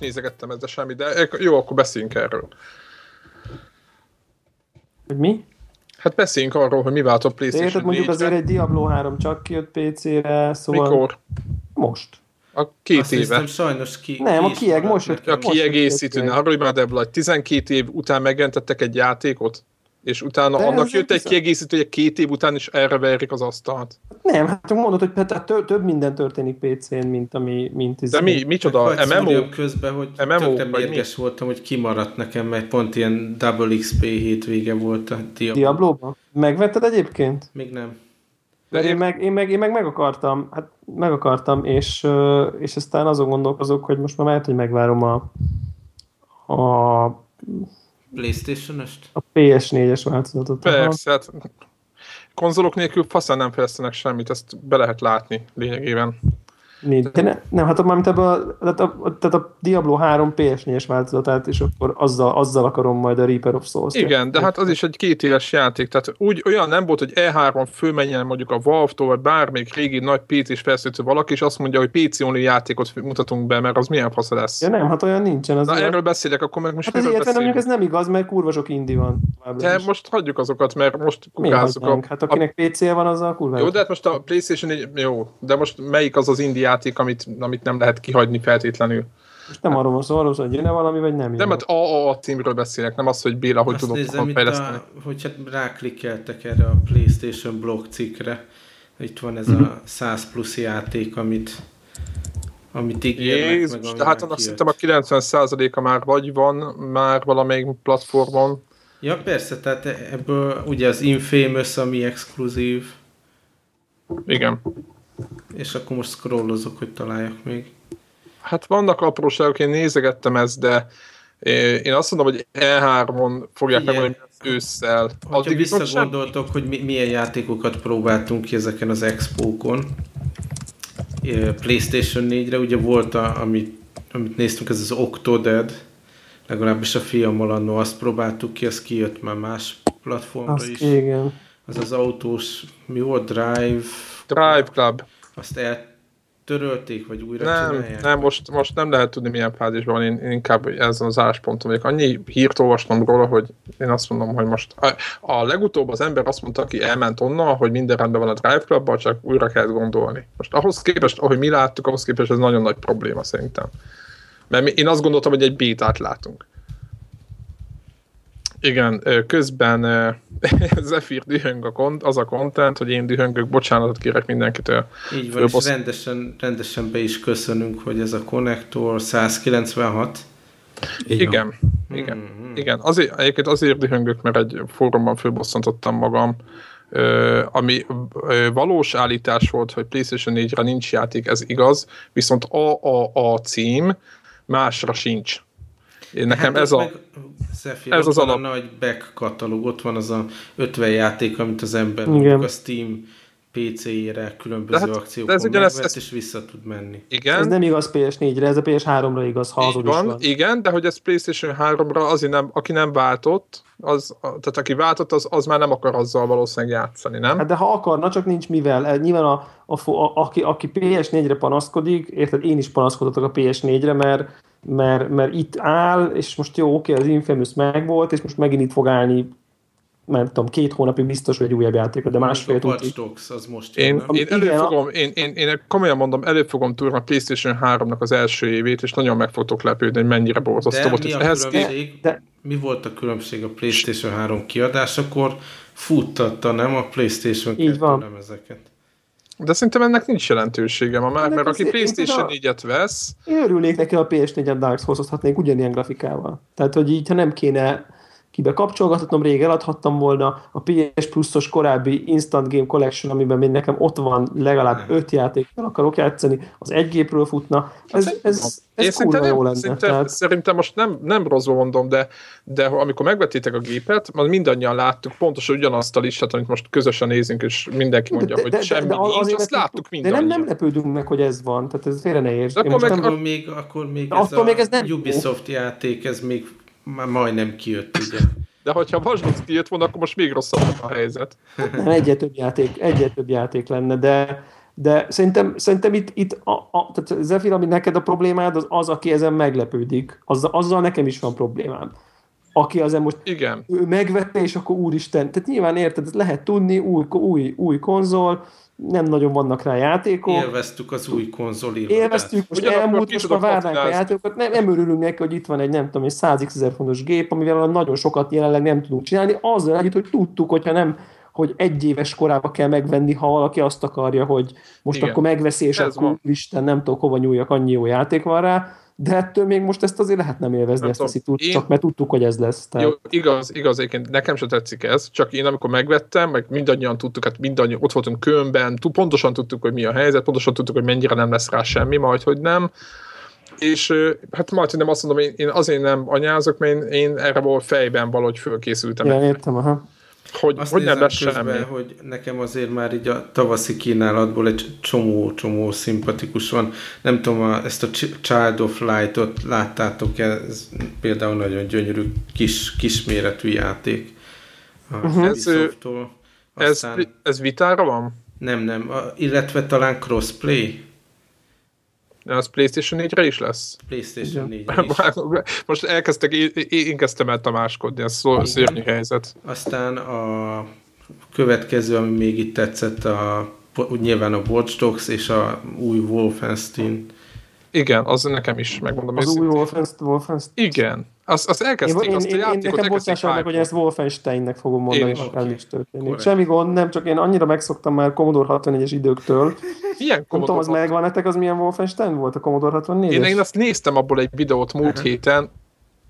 nézegettem ezzel semmi, de jó, akkor beszéljünk erről. Hogy mi? Hát beszéljünk arról, hogy mi váltott PlayStation Érted, mondjuk azért egy Diablo 3 csak kijött PC-re, szóval... Mikor? Most. A két Azt éve. hiszem, sajnos ki, Nem, ki a kieg most jött. A kiegészítő, arról már Debla, hogy 12 év után megjelentettek egy játékot, és utána De annak ez jött egy viszont- kiegészítő, hogy két év után is erre verik az asztalt. Nem, hát mondod, hogy több, több minden történik PC-n, mint ami... Mint izé. De mi, micsoda? MMO? közben, hogy MMO, tökre mérges voltam, hogy kimaradt nekem, mert pont ilyen Double XP hétvége volt a Diablo. Diablo-ba? Megvetted egyébként? Még nem. De én meg, én, meg, én meg meg akartam, hát meg akartam, és, és aztán azon gondolkozok, hogy most már lehet, hogy megvárom a, a, Playstation-öst? a PS4-es változatot. Persze, hát konzolok nélkül faszán nem fejlesztenek semmit, ezt be lehet látni lényegében. Nincs. De ne, nem, hát mármint ebből, a, tehát, a, tehát a Diablo 3 PS4-es változatát, és akkor azzal, azzal akarom majd a Reaper of Souls-t. Igen, de hát az is egy két éves játék, tehát úgy olyan nem volt, hogy E3 fölmenjen mondjuk a Valve-tól, vagy bármelyik régi nagy PC-s fejlesztő valaki, és azt mondja, hogy PC only játékot mutatunk be, mert az milyen fasz lesz. Ja nem, hát olyan nincsen. Az Na olyan, erről beszélek, akkor meg most hát ez miről ilyet, mondjuk beszélünk? ez nem igaz, mert kurva sok indi van. De is. most hagyjuk azokat, mert most kukázzuk a... Hát akinek PC-je van, az a kurva. Jó, de hát most a PlayStation 4, jó, de most melyik az az indie játék, amit, amit nem lehet kihagyni feltétlenül? Most nem arról van szó, arról szó, hogy jön valami, vagy nem jön. Nem, hát AAA címről beszélek, nem az, hogy Béla, hogy Azt tudod nézem, fejleszteni. a, hogy hát ráklikkeltek erre a Playstation blog cikkre. Itt van ez Mhm. a 100 plusz játék, amit amit ígérnek, meg Jézus, ami de hát annak szerintem a 90%-a már vagy van, már valamelyik platformon. Ja, persze, tehát ebből ugye az Infamous, ami exkluzív, Igen. És akkor most scrollozok, hogy találjak még. Hát vannak apróságok, én nézegettem ezt, de eh, én azt mondom, hogy E3-on fogják Figyelj. megmondani hogy ősszel. Ha sem... visszagondoltok, hogy mi, milyen játékokat próbáltunk ki ezeken az expókon, eh, PlayStation 4-re ugye volt, a, amit, amit néztünk, ez az Octodad, legalábbis a fiammal annó azt próbáltuk ki, az kijött már más platformra Azt, is. igen. Az az autós, mi volt, Drive, Drive Club. azt eltörölték, vagy újra Nem, csinálják? nem most, most nem lehet tudni, milyen fázisban van. Én, én inkább ezen az állásponton vagyok. Annyi hírt olvastam róla, hogy én azt mondom, hogy most a, a legutóbb az ember azt mondta, aki elment onnan, hogy minden rendben van a Drive Clubban, csak újra kell gondolni. Most ahhoz képest, ahogy mi láttuk, ahhoz képest ez nagyon nagy probléma szerintem. Mert én azt gondoltam, hogy egy bétát látunk. Igen, közben Zephyr dühöng a kont, az a content, hogy én dühöngök, bocsánatot kérek mindenkitől. Így van, és Fölbassz- rendesen, rendesen be is köszönünk, hogy ez a konnektor 196. Igen, igen. Mhm. Igen, azért, egyébként azért dühöngök, mert egy fórumban fölbosszantottam magam, ö, ami ö, valós állítás volt, hogy PlayStation 4-re nincs játék, ez igaz, viszont AAA cím másra sincs. Én nekem Hát ez a... meg, Zephyr, ez az alap. a nagy back katalóg, ott van az a 50 játék, amit az ember a Steam PC-ére különböző De hát- akciókon ez ugyanez- megvett, ez- és vissza tud menni. Igen, Ez nem igaz PS4-re, ez a PS3-ra igaz, ha azon van, van. igen, de hogy ez PlayStation 3-ra azért nem, aki nem váltott, az, tehát aki váltott, az, az már nem akar azzal valószínűleg játszani, nem? Hát de ha akarna, csak nincs mivel. Nyilván a, a, a, aki, aki PS4-re panaszkodik, érted, én is panaszkodhatok a PS4-re, mert, mert, mert itt áll, és most jó, oké, az Infamous megvolt, és most megint itt fog állni, nem tudom, két hónapig biztos, hogy egy újabb játék, de másfél tudni. Watch Dogs, az most Én, jön, nem? én, elő Igen, a- fogom, én, én, én komolyan mondom, elő fogom túrni a PlayStation 3-nak az első évét, és nagyon meg fogtok lepődni, hogy mennyire borzasztó volt. mi a ehhez különbség? de- Mi volt a különbség a PlayStation 3 kiadásakor? Futtatta, nem a PlayStation Így 2 van. lemezeket. De szerintem ennek nincs jelentősége ma már, Ennek mert aki PlayStation én 4-et vesz, Én örülnék neki, a PS4-et Dark Souls-ozhatnék ugyanilyen grafikával. Tehát, hogy így, ha nem kéne kibe kapcsolgathatom, rég eladhattam volna a PS Plus-os korábbi Instant Game Collection, amiben még nekem ott van legalább öt játékkal akarok játszani, az egy gépről futna. Ez, ez, ez, én ez szerintem, kurva jó lenne. szerintem, Tehát, szerintem most nem, nem rosszul mondom, de, de amikor megvettétek a gépet, az mindannyian láttuk pontosan ugyanazt a listát, amit most közösen nézünk, és mindenki mondja, hogy semmi nincs, azt láttuk de nem, mindannyian. nem lepődünk meg, hogy ez van, tehát ez félre ne érts. De Én akkor meg- nem- Akkor még, akkor még De ez a még ez nem jó. Ubisoft játék, ez még már majdnem kijött, ugye? De hogyha Dogs kijött volna, akkor most még rosszabb a helyzet. Egyre több játék, egyre több játék lenne, de, De szerintem, szerintem itt, itt a, a, tehát Zephyr, ami neked a problémád, az az, aki ezen meglepődik. Azzal, azzal nekem is van problémám. Aki ezen most Igen. ő megvette, és akkor úristen. Tehát nyilván érted, lehet tudni, új, új, új konzol, nem nagyon vannak rá játékok. Élveztük az új konzol Élveztük, most Ugyanakkor elmúlt, most már várnánk a játékokat. Nem, nem örülünk neki, hogy itt van egy, nem tudom, egy 100 x ezer fontos gép, amivel nagyon sokat jelenleg nem tudunk csinálni, azzal együtt, hogy tudtuk, hogyha nem hogy egy éves korába kell megvenni, ha valaki azt akarja, hogy most Igen. akkor megveszi, és Ez akkor van. Isten nem tudok hova nyúljak, annyi jó játék van rá, de ettől még most ezt azért lehet nem élvezni, Nem ezt a szitút, Én- csak mert tudtuk, hogy ez lesz. Tehát... Jó, igaz, igaz, egyébként nekem sem tetszik ez, csak én amikor megvettem, meg mindannyian tudtuk, hát mindannyian ott voltunk Kölnben, tu- pontosan tudtuk, hogy mi a helyzet, pontosan tudtuk, hogy mennyire nem lesz rá semmi, majd hogy nem. És hát majd nem azt mondom, én, én azért nem anyázok, mert én, én erre volt fejben valahogy fölkészültem, Ja, értem, aha. Hogy, Azt hogy nem lesz közben, semmi. hogy nekem azért már így a tavaszi kínálatból egy csomó-csomó szimpatikus van. Nem tudom, a, ezt a Ch- Child of Light-ot láttátok? Ez például nagyon gyönyörű kis, kisméretű játék a uh-huh. Ez, Ubisoft-tól. Ez, Aztán, ez vitára van? nem, nem, a, illetve talán crossplay Az PlayStation 4-re is lesz? PlayStation 4 is. Most elkezdtek, én, én kezdtem el tamáskodni, ez szó, szörnyű helyzet. Aztán a következő, ami még itt tetszett, a, nyilván a Watch Dogs és a új Wolfenstein. Igen, az nekem is, megmondom Az új őszintén. Wolfenstein, Wolfenstein. Igen, azt, azt Én, elkezdték, én, azt a én, én játékot nekem elkezdték bocsássák meg, hogy ezt Wolfensteinnek fogom mondani, Én is. ha el is történik. Semmi gond, nem csak én annyira megszoktam már Commodore 64-es időktől. Ilyen Nem tudom, az megvan nektek, az milyen Wolfenstein volt a Commodore 64-es? Én, én azt néztem abból egy videót múlt héten,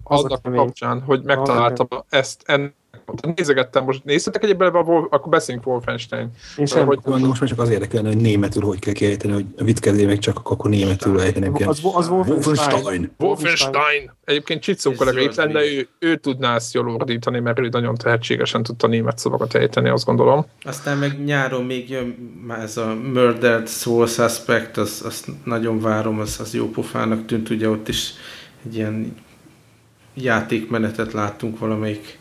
Az annak kapcsán, hogy megtaláltam ezt, ennek, nézegettem, most nézzetek egyébben, akkor beszéljünk Wolfenstein. Én sem. hogy- Engem most már csak az érdekelne, hogy németül hogy kell kiejteni, hogy a vicckedé meg csak akkor németül ejtenem kell. Az, az Wolfenstein. Wolfenstein. Wolfenstein! Egyébként Csicó kollega itt lenne, ő, ő tudná ezt jól ordítani, mert ő nagyon tehetségesen tudta német szavakat ejteni, azt gondolom. Aztán meg nyáron még jön már ez a Murdered Soul Suspect, az, azt nagyon várom, az, az jó pofának tűnt, ugye ott is egy ilyen játékmenetet láttunk valamelyik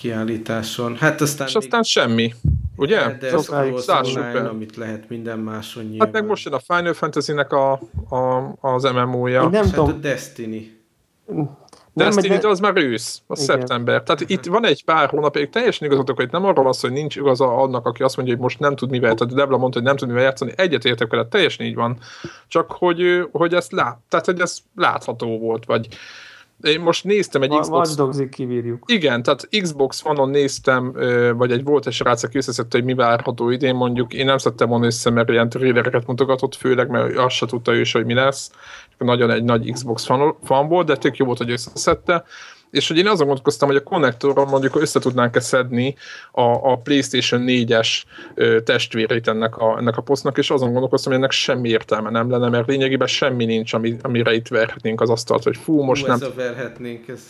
kiállításon. Hát aztán És aztán semmi, ugye? de be. online, amit lehet minden máson nyilván. Hát meg most jön a Final Fantasy-nek a, a, az MMO-ja. Én nem hát a tudom, Destiny. De az már ősz, az Igen. szeptember. Tehát itt van egy pár hónap, még teljesen igazatok, hogy nem arról szó, hogy nincs igaza annak, aki azt mondja, hogy most nem tud mivel, tehát Debla mondta, hogy nem tud mivel játszani, egyetértek vele, teljesen így van. Csak hogy, hogy ezt lát, tehát hogy ez látható volt, vagy én most néztem egy Watch Xbox Dogs-ig kivírjuk. igen, tehát Xbox One-on néztem, vagy egy volt egy srác, aki összeszedte, hogy mi várható idén, mondjuk én nem szedtem volna össze, mert ilyen trailereket mutogatott, főleg, mert azt se tudta ő is, hogy mi lesz. Nagyon egy nagy Xbox fan, fan volt, de tök jó volt, hogy összeszedte. És hogy én azon gondolkoztam, hogy a konnektorral mondjuk össze tudnánk-e szedni a, a PlayStation 4-es ö, testvérét ennek a, ennek a posztnak, és azon gondolkoztam, hogy ennek semmi értelme nem lenne, mert lényegében semmi nincs, ami, amire itt verhetnénk az asztalt, hogy fú, most Most nem... ez a verhetnénk, ez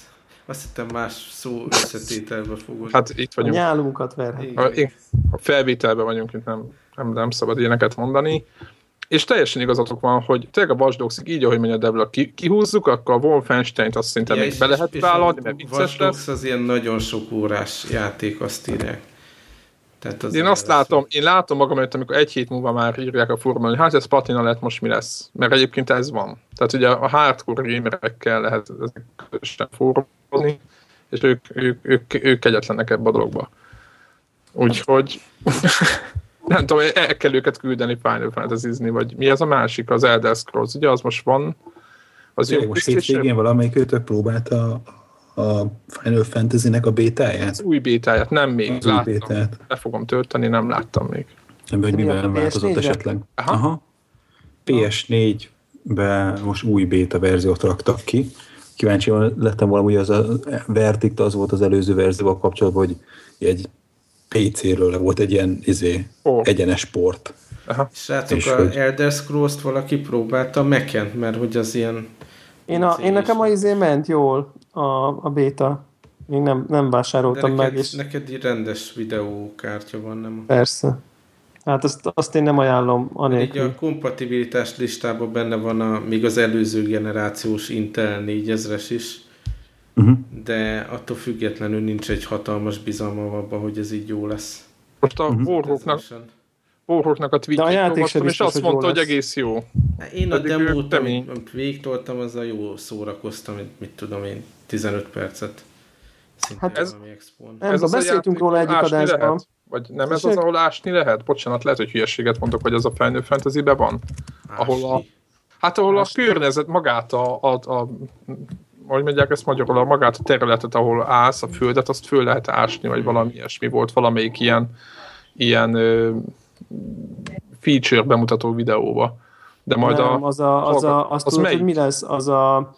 azt hittem más szó összetételbe fogod. Hát itt A vagyunk. nyálunkat verhet. Igen. A, a felvételben vagyunk, itt nem, nem, nem szabad ilyeneket mondani. És teljesen igazatok van, hogy tényleg a Watch Dogs-ig így, ahogy mondja Debla, ki, kihúzzuk, akkor a Wolfenstein-t azt szinte Ja, még és- be lehet és vállalni, a mert vicces lesz. Dogs az ilyen nagyon sok órás játék, azt írják. Tehát az Én azt látom, én látom magam előtt, amikor egy hét múlva már írják a hogy hát ez patina lett, most mi lesz. Mert egyébként ez van. Tehát ugye a hardcore gamerekkel lehet közösen forrózni, és ők, ők, ők, ők kegyetlenek ebbe a dologba. Úgyhogy nem tudom, el kell őket küldeni Final fantasy vagy mi ez a másik, az Elder Scrolls, ugye az most van. Az jó most hétvégén valamelyik őtök próbálta a Final Fantasy-nek a bétáját? az új bétáját, nem még Az új láttam. bétát. Le fogom tölteni, nem láttam még. Nem, hogy Mi mivel a nem változott PS4-re? esetleg. Aha. Aha. PS4-be most új béta verziót raktak ki. Kíváncsi lettem valami, hogy az a Verdict az volt az előző verzióval kapcsolatban, hogy egy PC-ről volt egy ilyen izé, Ó. egyenes port. Aha. Srácok, És a hogy- Elder Scrolls-t valaki próbálta Mac-en, mert hogy az ilyen... Én, a, én nekem a izé ment jól a, a béta. Még nem, nem vásároltam neked, meg, és neked így rendes videókártya van, nem? persze. Hát azt, azt én nem ajánlom Így anélkül. a kompatibilitás listában benne van a, még az előző generációs Intel 4000-es is, Uh-huh. de attól függetlenül nincs egy hatalmas bizalmam abban, hogy ez így jó lesz. Most a Mhm. uh-huh. Orhoknak a De a tweetjét sem és azt hogy mondta, hogy egész jó. Én a demót, amit, amit végigtoltam, azzal jó szórakoztam, mit, mit tudom én, 15 percet. Szintén Hát ez- Ez az a beszéltünk játék, róla egyik adásban. Lehet? Vagy nem ez az, ahol ásni lehet? Bocsánat, lehet, hogy hülyeséget mondok, hogy az a Final Fantasy-ben van. ahol a-. Hát ahol a környezet magát a, a, a hogy mondják ezt magyarul, a magát a területet, ahol állsz, a földet, azt föl lehet ásni, vagy valami ilyesmi volt, valamelyik ilyen, ilyen ö, feature bemutató videóba. De majd nem, a... az a, az a, azt az tudod, melyik? hogy mi lesz? Az a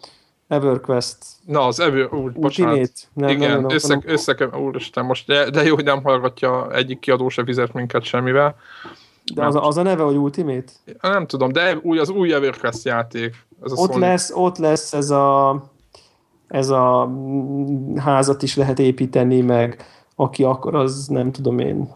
EverQuest Na, az evő, úr, bocsánat. Nem, Igen, nem, nem, össze, össze, úristen, most de, de jó, hogy nem hallgatja egyik kiadó se fizet minket semmivel. de az, a, az a neve, hogy Ultimate? Nem tudom, de új, az új EverQuest játék. Ez a Ott Sony- lesz, ott lesz ez a ez a házat is lehet építeni, meg aki akar, az nem tudom én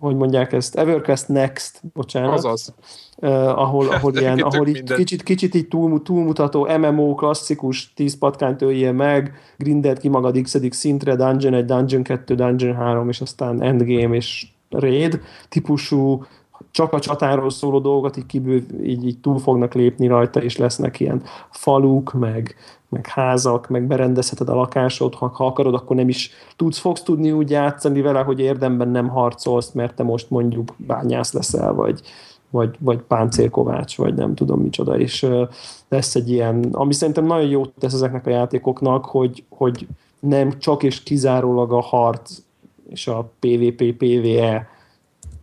hogy mondják ezt, EverQuest Next, bocsánat. Azaz. uh, ahol, ahol, ilyen, ahol így kicsit, kicsit így túl, túlmutató MMO klasszikus 10 patkányt öljél meg, grindeld ki magad x szintre, Dungeon 1, Dungeon 2, Dungeon 3, és aztán Endgame és Raid típusú csak a csatáról szóló dolgot így, kibőv, így, így túl fognak lépni rajta, és lesznek ilyen faluk, meg, meg házak, meg berendezheted a lakásod, ha, ha akarod, akkor nem is tudsz, fogsz tudni úgy játszani vele, hogy érdemben nem harcolsz, mert te most mondjuk bányász leszel, vagy, vagy, vagy páncélkovács, vagy nem tudom micsoda, és lesz egy ilyen, ami szerintem nagyon jót tesz ezeknek a játékoknak, hogy, hogy nem csak és kizárólag a harc és a PvP, PvE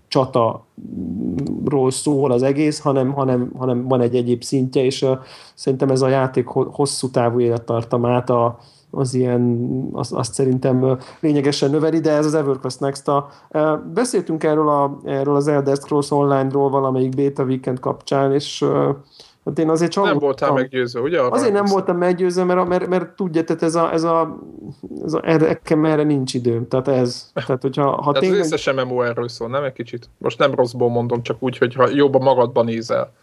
csataról szól az egész, hanem, hanem, hanem van egy egyéb szintje, és szerintem ez a játék ho- hosszú távú élettartamát a, az ilyen, azt, azt szerintem lényegesen növeli, de ez az EverQuest Next. A, beszéltünk erről, a, erről az Elder Scrolls Online-ról valamelyik Beta Weekend kapcsán, és hát én azért Nem csalódtam. voltál meggyőzve, ugye? Arra Azért nem emlékszem. voltam meggyőzve, mert, mert, mert tudja, tehát ez a, ez a, ez a erre, nekem erre nincs időm. Tehát ez. Tehát, hogyha ha Tehát tényleg... összes MMO erről szól, nem egy kicsit? Most nem rosszból mondom, csak úgy, hogy ha jobban magadban nézel.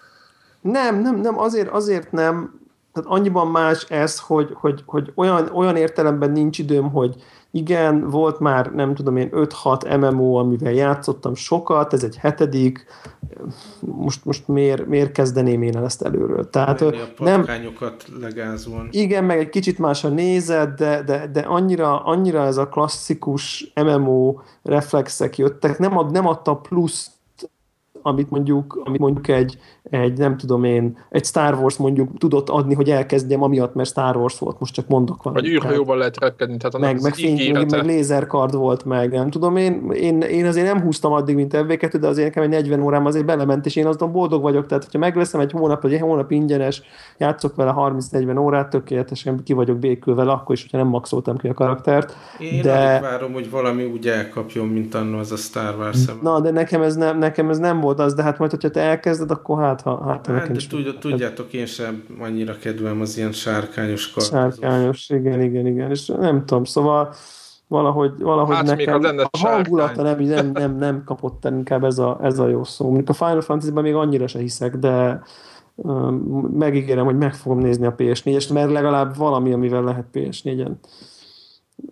Nem, nem, nem, azért, azért nem, tehát annyiban más ez, hogy, hogy, hogy olyan, olyan értelemben nincs időm, hogy igen, volt már, nem tudom én, 5-6 MMO, amivel játszottam sokat, ez egy hetedik, most, most miért, miért kezdeném én el ezt előről? Tehát a nem, legázolni. igen, meg egy kicsit más a nézet, de, de, de annyira, annyira ez a klasszikus MMO reflexek jöttek, nem, ad, nem adta plusz amit mondjuk, amit mondjuk egy, egy, nem tudom én, egy Star Wars mondjuk tudott adni, hogy elkezdjem amiatt, mert Star Wars volt, most csak mondok Vagy valamit. Tehát- űrhajóban lehet repkedni, tehát annak meg, meg, fény, meg, lézerkard volt meg, nem tudom, én, én, én azért nem húztam addig, mint FB2, de azért nekem egy 40 órám azért belement, és én azon boldog vagyok, tehát hogyha megveszem egy hónap, vagy egy hónap ingyenes, játszok vele 30-40 órát, tökéletesen ki vagyok békül vele, akkor is, hogyha nem maxoltam ki a karaktert. Én de- várom, hogy valami úgy elkapjon, mint annó az a Star Wars. Na, de nekem ez, nem, nekem ez nem volt az, de hát majd, hogyha te elkezded, akkor hát, ha, hát, Hát, nekem de is tudja, tudjátok, én sem annyira kedvem az ilyen sárkányos kartozós. Sárkányos, igen, igen, igen, és nem tudom, szóval valahogy, valahogy Hát még nekem ha lenne a hangulata nem, nem, nem, nem kapott el inkább ez a, ez a jó szó. Mondjuk a Final Fantasy-ben még annyira se hiszek, de um, megígérem, hogy meg fogom nézni a PS4-est, mert legalább valami, amivel lehet PS4-en ö,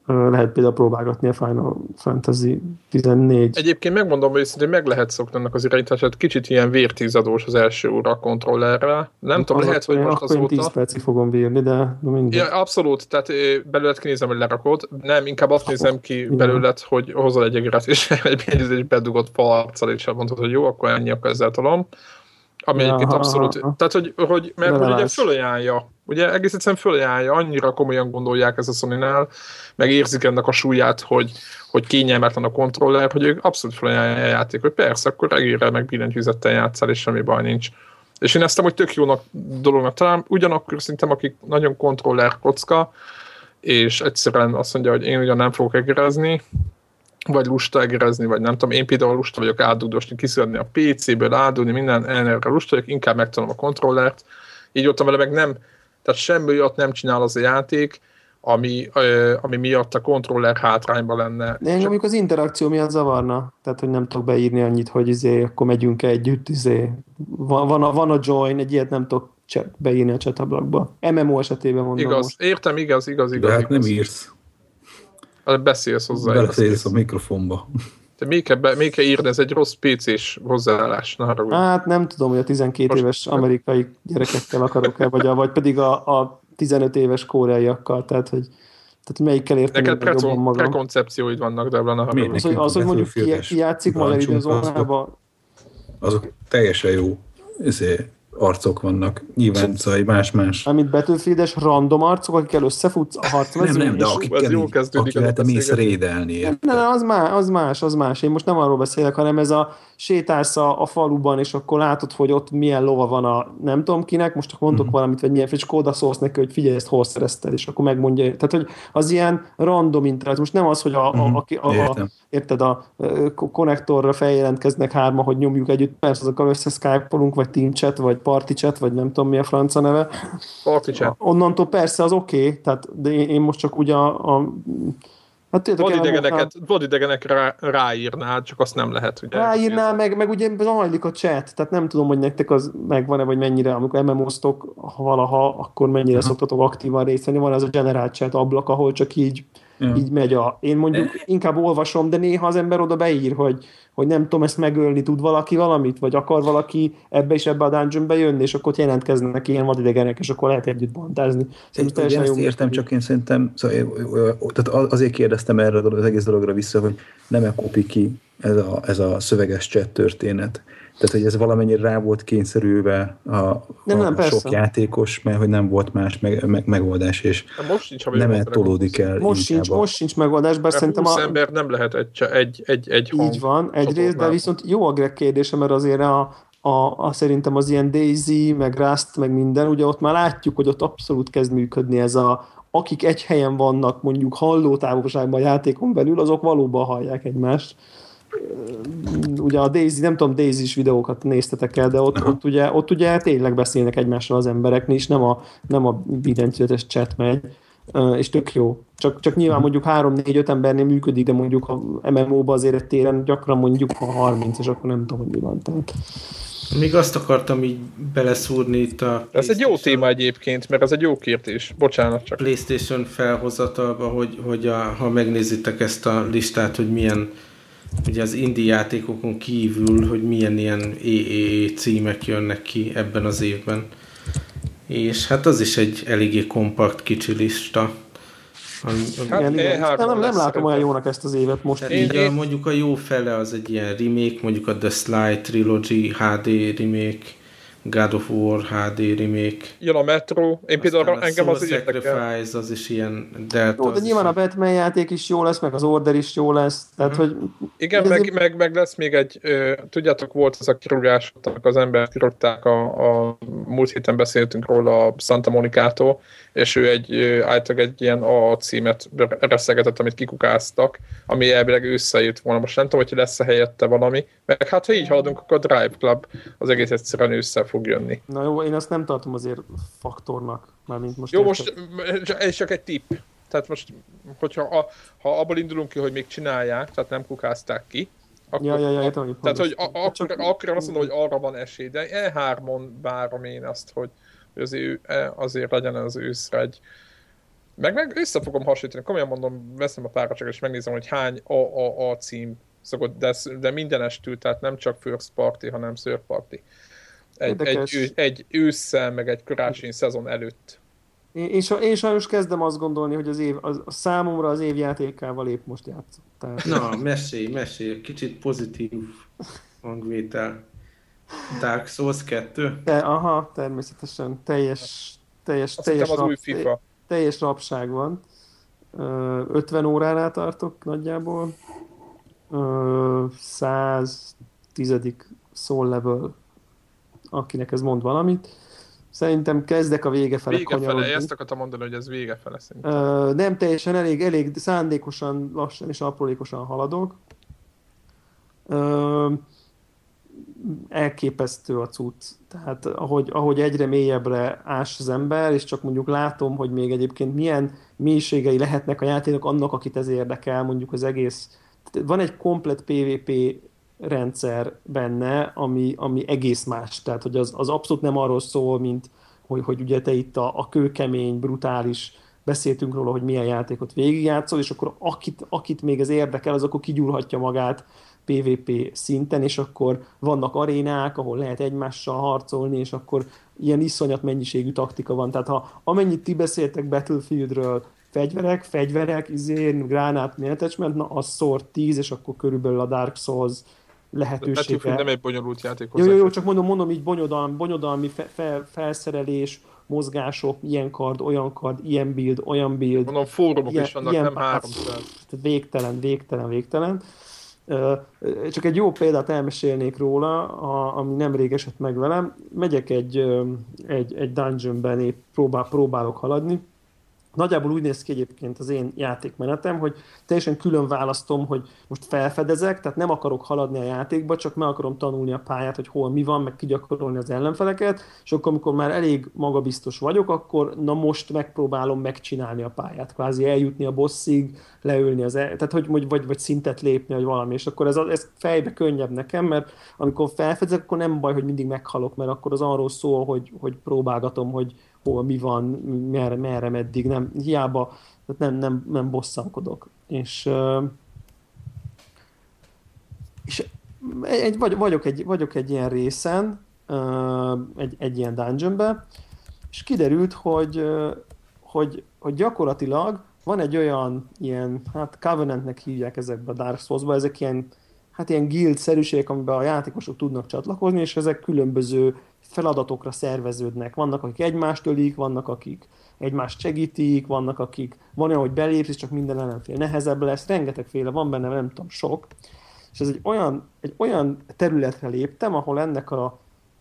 lehet például próbálgatni a Final Fantasy 14. Egyébként megmondom, hogy szerintem meg lehet szokni ennek az irányítását, kicsit ilyen vértizadós az első óra a kontrollerrel. Nem tudom, lehet, hogy most akkor én 10 azóta... percig fogom bírni, de, de mindegy. Ja, abszolút, tehát belőled kinézem, hogy lerakod. Nem, inkább azt nézem ki belőled, hogy hozol egy egeret, és egy bedugott falarccal, és mondod, hogy jó, akkor ennyi, akkor ezzel tolom. Ami Ja, egyébként aha, abszolút, aha. tehát hogy, hogy mert hogy ugye fölajánlja, ugye egész egyszerűen fölajánlja, annyira komolyan gondolják ezt a sony meg érzik ennek a súlyát, hogy, hogy kényelmetlen a kontroller, hogy ők abszolút fölajánlja a játék, hogy persze, akkor regélre meg billentyűzettel játszál, és semmi baj nincs. És én ezt amúgy tök jónak dolognak talán, ugyanakkor szerintem, akik nagyon kontroller kocka, és egyszerűen azt mondja, hogy én ugyan nem fogok egerezni, vagy lusta egerezni, vagy nem tudom, én például lusta vagyok átdudosni, kiszedni a PC-ből, átdudni, minden erre lusta vagyok, inkább megtanulom a kontrollert, így ott vele meg nem, tehát semmi olyat nem csinál az a játék, ami, ami miatt a kontroller hátrányba lenne. De engem mondjuk az interakció miatt zavarna. Tehát, hogy nem tudok beírni annyit, hogy izé, akkor megyünk együtt, izé. Van, van, a, van a join, egy ilyet nem tudok beírni a chat ablakba. MMO esetében mondom Igaz, most. értem, igaz, igaz, igaz. De hát nem igaz. írsz. Hát Beszélsz hozzá. Beleszélsz igaz. a mikrofonba. Te még kell, be, még kell írni, ez egy rossz PC-s hozzáállás. Na, haragudj. Hát nem tudom, hogy a 12 Most- éves amerikai gyerekekkel akarok-e, vagy, a, vagy pedig a, a 15 éves koreaiakkal, tehát hogy, tehát melyikkel értem Neked én jobban preco- magam. prekoncepcióid vannak, de ne Miért haragudj. Az, hogy, az, hogy mondjuk ki, ki játszik magyar parancsunk időzónában, Azok teljesen jó izé, arcok vannak. Nyilván szóval más-más. amit Battlefield-es random arcok, akikkel összefutsz a harcmezőn. Nem, nem, de jó akikkel, kezdődik ez a mész rédelni. érted? Ne, ne, az más, az más, az más. Én most nem arról beszélek, hanem ez a sétálsz a, a faluban, és akkor látod, hogy ott milyen lova van a nem tudom kinek, most akkor mondok Mhm. valamit, vagy milyen, és akkor odaszólsz neki, hogy figyelj, ezt hol szerezted, és akkor megmondja. Tehát, hogy az ilyen random interakció. Most nem az, hogy a, a, Mhm, a, a, a értem. érted, a ko- konnektorra feljelentkeznek hárma, hogy nyomjuk együtt, persze azokkal össze Skype-olunk, vagy Team Chat, vagy Party Chat, vagy nem tudom mi a franca neve. Party chat. Onnantól persze az oké, okay, tehát de én, én most csak ugye a, a Hát Vadidegeneket, vadidegenek rá, ráírnád, csak azt nem lehet. Ugye? Ráírnál, meg, meg ugye zajlik a chat, tehát nem tudom, hogy nektek az megvan-e, vagy mennyire, amikor MMO-ztok ha valaha, akkor mennyire Aha. szoktatok aktívan részt venni. Van az a general chat ablak, ahol csak így, Ja. így megy a... Én mondjuk inkább olvasom, de néha az ember oda beír, hogy, hogy nem tudom, ezt megölni tud valaki valamit, vagy akar valaki ebbe és ebbe a dungeonbe jönni, és akkor ott jelentkeznek ilyen vadidegenek, és akkor lehet együtt bantázni. Szerintem Én teljesen ezt értem, csak én szerintem, szóval, én- tehát azért kérdeztem erre az egész dologra vissza, hogy nem-e kopi ki ez a, ez a szöveges chat történet. Tehát, hogy ez valamennyire rá volt kényszerülve a, Nem, a nem, persze. sok játékos, mert hogy nem volt más meg, meg, megoldás, és De most sincs, nem jól tolódik el Most sincs, a- most sincs megoldás, bár szerintem a, ember nem lehet egy, egy, egy, egy hang. Így van, egyrészt, de viszont jó a Greg kérdése, mert azért a, a, a, szerintem az ilyen Daisy, meg Rust, meg minden, ugye ott már látjuk, hogy ott abszolút kezd működni ez a akik egy helyen vannak mondjuk hallótávolságban a játékon belül, azok valóban hallják egymást. Ugye a Daisy, nem tudom, Daisy-s videókat néztetek el, de ott, Aha. ott, ugye, ott ugye tényleg beszélnek egymással az emberek, és nem a, nem a billentyűzetes chat megy, és tök jó. Csak, csak nyilván mondjuk 3-4-5 embernél működik, de mondjuk a MMO-ba azért egy téren gyakran mondjuk ha 30, és akkor nem tudom, hogy mi van. Tehát. Még azt akartam így beleszúrni itt a Ez egy jó téma egyébként, mert ez egy jó kérdés. Bocsánat csak. PlayStation felhozatalba, hogy, hogy a, ha megnézitek ezt a listát, hogy milyen ugye az indie játékokon kívül, hogy milyen ilyen EEE címek jönnek ki ebben az évben. És hát az is egy eléggé kompakt kicsi lista. Ami, ami, Hát igen, igen. E3 Nem, nem lesz látom olyan jónak ezt az évet most. Én- így a, én- mondjuk a jó fele az egy ilyen remake, mondjuk a The Sly Trilogy HD remake, God of War HD remake. Jön a Metro, én például Aztán a engem az. Sacrifice, az is ilyen Delta. Jó, de nyilván a Batman játék is jó lesz, meg az Order is jó lesz, tehát hogy Igen, meg, meg, meg, lesz még egy, tudjátok, volt ez a kirúgás, az ember kirúgták a, a múlt héten beszéltünk róla a Santa Monicától, és ő egy, általában egy ilyen A címet reszegetett, amit kikukáztak, ami elvileg összejött volna. Most nem tudom, hogy lesz-e helyette valami, meg hát ha így haladunk, akkor a Drive Club az egész egyszerűen össze fog jönni. na jó, én azt nem tartom azért faktornak, mármint most. Jó, érted. most ez csak egy tipp. Tehát most, hogyha a, ha abból indulunk ki, hogy még csinálják, tehát nem kukázták ki, akkor, Ja, ja, ja, értem, hogy Tehát, hogy mondasz. a, akkor, Csak- akkor azt mondom, hogy arra van esély, de E3-on várom én azt, hogy, hogy azért, e- azért legyen az őszre egy meg, meg össze fogom hasonlítani, komolyan mondom, veszem a páracsot és megnézem, hogy hány A, A, A cím szokott, de, de mindenestül, tehát nem csak First Party, hanem Third Party. Egy, Érdekes. egy, egy ősszel, meg egy karácsonyi szezon előtt. Én, én, én sajnos kezdem azt gondolni, hogy az év, az, a számomra az év játékával épp most játszok. Tehát, Na, mesélj, mesélj, kicsit pozitív hangvétel. Dark Souls 2? de, aha, természetesen teljes, teljes, Azt teljes, rab, FIFA. teljes rabság van. Ö, 50 óránál tartok nagyjából. Ö, 110. soul level, akinek ez mond valamit. Szerintem kezdek a vége fele Vége fele, kanyarodni. ezt akartam mondani, hogy ez vége fele szerintem. Ö, nem teljesen elég, elég szándékosan, lassan és aprólékosan haladok. Ö, elképesztő a cucc. Tehát ahogy, ahogy egyre mélyebbre ás az ember, és csak mondjuk látom, hogy még egyébként milyen mélységei lehetnek a játékok annak, akit ez érdekel, mondjuk az egész. Van egy komplet PvP rendszer benne, ami, ami egész más. Tehát, hogy az, az abszolút nem arról szól, mint hogy, hogy ugye te itt a, a kőkemény, brutális beszéltünk róla, hogy milyen játékot végigjátszol, és akkor akit, akit még ez érdekel, az akkor kigyúrhatja magát PvP szinten, és akkor vannak arénák, ahol lehet egymással harcolni, és akkor ilyen iszonyat mennyiségű taktika van. Tehát ha amennyit ti beszéltek Battlefieldről, fegyverek, fegyverek, izén, gránát, attachment, na az szor 10, és akkor körülbelül a Dark Souls lehetősége. Battlefield nem egy bonyolult játék. Jó, jó, jó, csak mondom, mondom így bonyodalmi, bonyodalmi fe, fe, felszerelés, mozgások, ilyen kard, olyan kard, ilyen build, olyan build. Mondom, fórumok ilyen, is vannak, ilyen, nem három Tehát végtelen, végtelen, végtelen. Csak egy jó példát elmesélnék róla, ami nemrég esett meg velem. Megyek egy, egy, egy dungeonben, épp próbál, próbálok haladni, Nagyjából úgy néz ki egyébként az én játékmenetem, hogy teljesen külön választom, hogy most felfedezek, tehát nem akarok haladni a játékba, csak meg akarom tanulni a pályát, hogy hol mi van, meg kigyakorolni az ellenfeleket, és akkor, amikor már elég magabiztos vagyok, akkor na most megpróbálom megcsinálni a pályát, kvázi eljutni a bosszig, leülni az, el, tehát hogy vagy, vagy szintet lépni, vagy valami, és akkor ez, ez fejbe könnyebb nekem, mert amikor felfedezek, akkor nem baj, hogy mindig meghalok, mert akkor az arról szól, hogy, hogy próbálgatom, hogy, hol mi van, merre, merre meddig, nem, hiába tehát nem, nem, nem bosszankodok. És, és egy, vagy, vagyok, egy, vagyok egy ilyen részen, egy, egy ilyen dungeonbe, és kiderült, hogy, hogy, hogy gyakorlatilag van egy olyan ilyen, hát Covenantnek hívják ezekbe a Dark Souls-ba, ezek ilyen, hát ilyen guild-szerűségek, amiben a játékosok tudnak csatlakozni, és ezek különböző feladatokra szerveződnek. Vannak, akik egymást ölik, vannak, akik egymást segítik, vannak, akik van olyan, hogy belépsz, és csak minden ellenfél nehezebb lesz, rengetegféle van benne, nem tudom, sok. És ez egy olyan, egy olyan területre léptem, ahol ennek a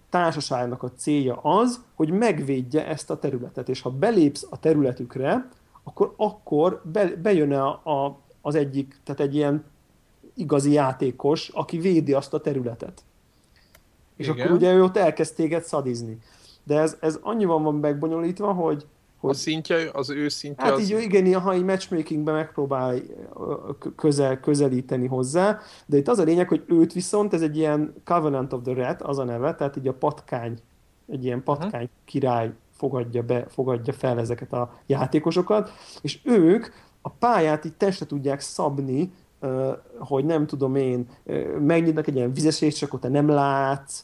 társaságnak a célja az, hogy megvédje ezt a területet, és ha belépsz a területükre, akkor, akkor be, bejön a, a, az egyik, tehát egy ilyen igazi játékos, aki védi azt a területet. És Igen. akkor ugye ő ott elkezd téged szadizni. De ez, ez annyiban van megbonyolítva, hogy, hogy a szintje, az ő szintje Hát az... így, igen, ha egy matchmakingben megpróbál közel, közelíteni hozzá, de itt az a lényeg, hogy őt viszont, ez egy ilyen Covenant of the Red, az a neve, tehát így a patkány, egy ilyen patkány király fogadja, be, fogadja fel ezeket a játékosokat, és ők a pályát így testre tudják szabni, hogy nem tudom én, megnyitnak egy ilyen vizesést, csak ott nem látsz,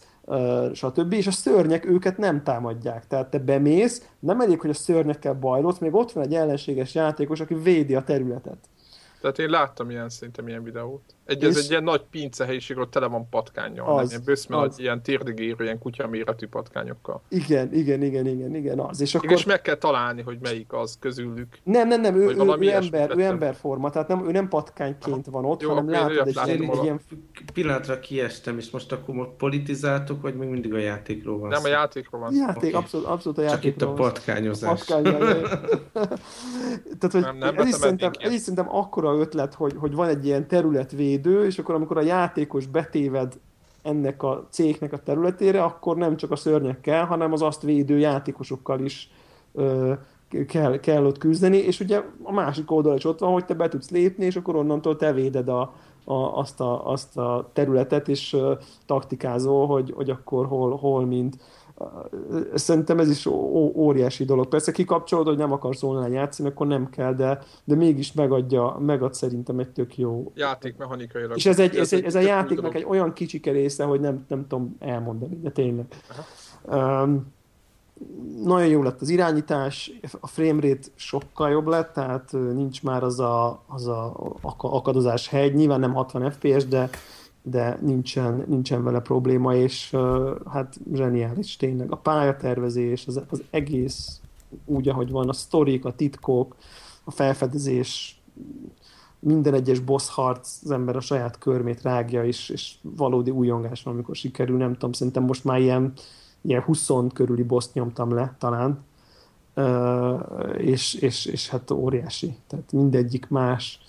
stb. És a szörnyek őket nem támadják. Tehát te bemész, nem elég, hogy a szörnyekkel bajlódsz, még ott van egy ellenséges játékos, aki védi a területet. Tehát én láttam ilyen szinte ilyen videót. Egy, ez egy ilyen nagy pince helyiség, ott tele van patkányjal. Az, ilyen bőszme az. ilyen térdigérő, ilyen kutyaméretű patkányokkal. Igen, igen, igen, igen, igen, az. És akkor... És meg kell találni, hogy melyik az közülük. Nem, nem, nem, ő, ő, ő, ember, ő emberforma, tehát nem, ő nem patkányként van ott, Jó, hanem látod egy, ilyen, egy ilyen... Pillanatra kiestem, és most akkor most politizáltok, vagy még mindig a játékról van Nem, a játékról van Játék, okay. abszolút, abszolút a játékról Csak itt a patkányozás. A tehát, hogy nem, nem, ez, is szerintem, ez is szerintem akkora ötlet, hogy, hogy van egy ilyen területvédő, és akkor amikor a játékos betéved ennek a cégnek a területére, akkor nem csak a szörnyekkel, hanem az azt védő játékosokkal is ö, kell, kell ott küzdeni, és ugye a másik oldal is ott van, hogy te be tudsz lépni, és akkor onnantól te véded a, a, azt, a, azt a területet, és ö, taktikázol, hogy, hogy akkor hol, hol mind Szerintem ez is óriási dolog. Persze kikapcsolod, hogy nem akarsz online játszani, akkor nem kell, de, de mégis megadja, megad szerintem egy tök jó. Játékmechanikailag. És ez, egy, ez, egy, ez a játéknak egy olyan kicsike része, hogy nem, nem tudom elmondani, de tényleg. Um, nagyon jó lett az irányítás, a framerate sokkal jobb lett, tehát nincs már az a, az a akadozás hegy, nyilván nem 60 fps, de de nincsen, nincsen vele probléma, és hát zseniális tényleg. A pályatervezés, az, az egész úgy, ahogy van, a sztorik, a titkok, a felfedezés, minden egyes boss harc, az ember a saját körmét rágja, és, és valódi újongás van, amikor sikerül, nem tudom, szerintem most már ilyen, ilyen 20 körüli boss nyomtam le talán, uh, és, és, és hát óriási, tehát mindegyik más,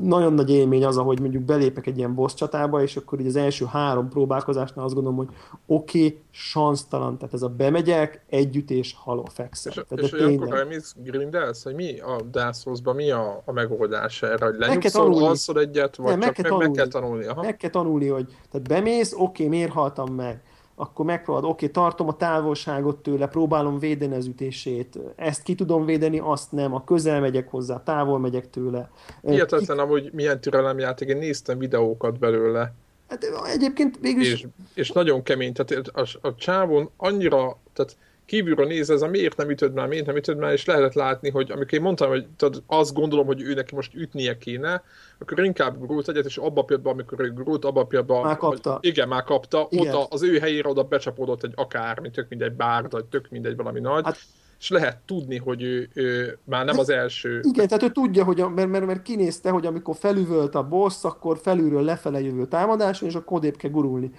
nagyon nagy élmény az, ahogy mondjuk belépek egy ilyen boss csatába, és akkor így az első három próbálkozásnál azt gondolom, hogy oké, okay, sansztalan, tehát ez a bemegyek, együttés, haló, fekszem. És, tehát és olyankor elmész grindelsz, hogy mi a Dark mi a, a megoldás erre, hogy lenyugszol, alszol egyet, vagy nem, csak meg, meg, meg kell tanulni. Aha. Meg kell tanulni, hogy tehát bemész, oké, okay, miért haltam meg? Akkor megpróbálod, oké, okay, tartom a távolságot tőle, próbálom védeni az ütését, ezt ki tudom védeni, azt nem, a közel megyek hozzá, távol megyek tőle. Hihetetlen ki... amúgy milyen türelemjáték, én néztem videókat belőle. Hát egyébként végül és, és nagyon kemény, tehát a, a csávon annyira, tehát kívülről nézve ez a miért nem ütöd már, miért nem ütöd már, és lehetett látni, hogy amikor én mondtam, hogy tudod, azt gondolom, hogy ő neki most ütnie kéne, akkor inkább grúlt egyet, és abba a pillanatban, amikor ő grúlt, abba a pillanatban, már kapta. Hogy, igen, már kapta, igen. ott az ő helyére oda becsapódott egy akármi, tök mindegy bárda, tök mindegy valami nagy. Hát, és lehet tudni, hogy ő, ő már nem az első. Igen, tehát ő tudja, hogy a, mert, mert, mert kinézte, hogy amikor felüvölt a boss, akkor felülről lefele jövő támadás, és akkor odébb kell gurulni.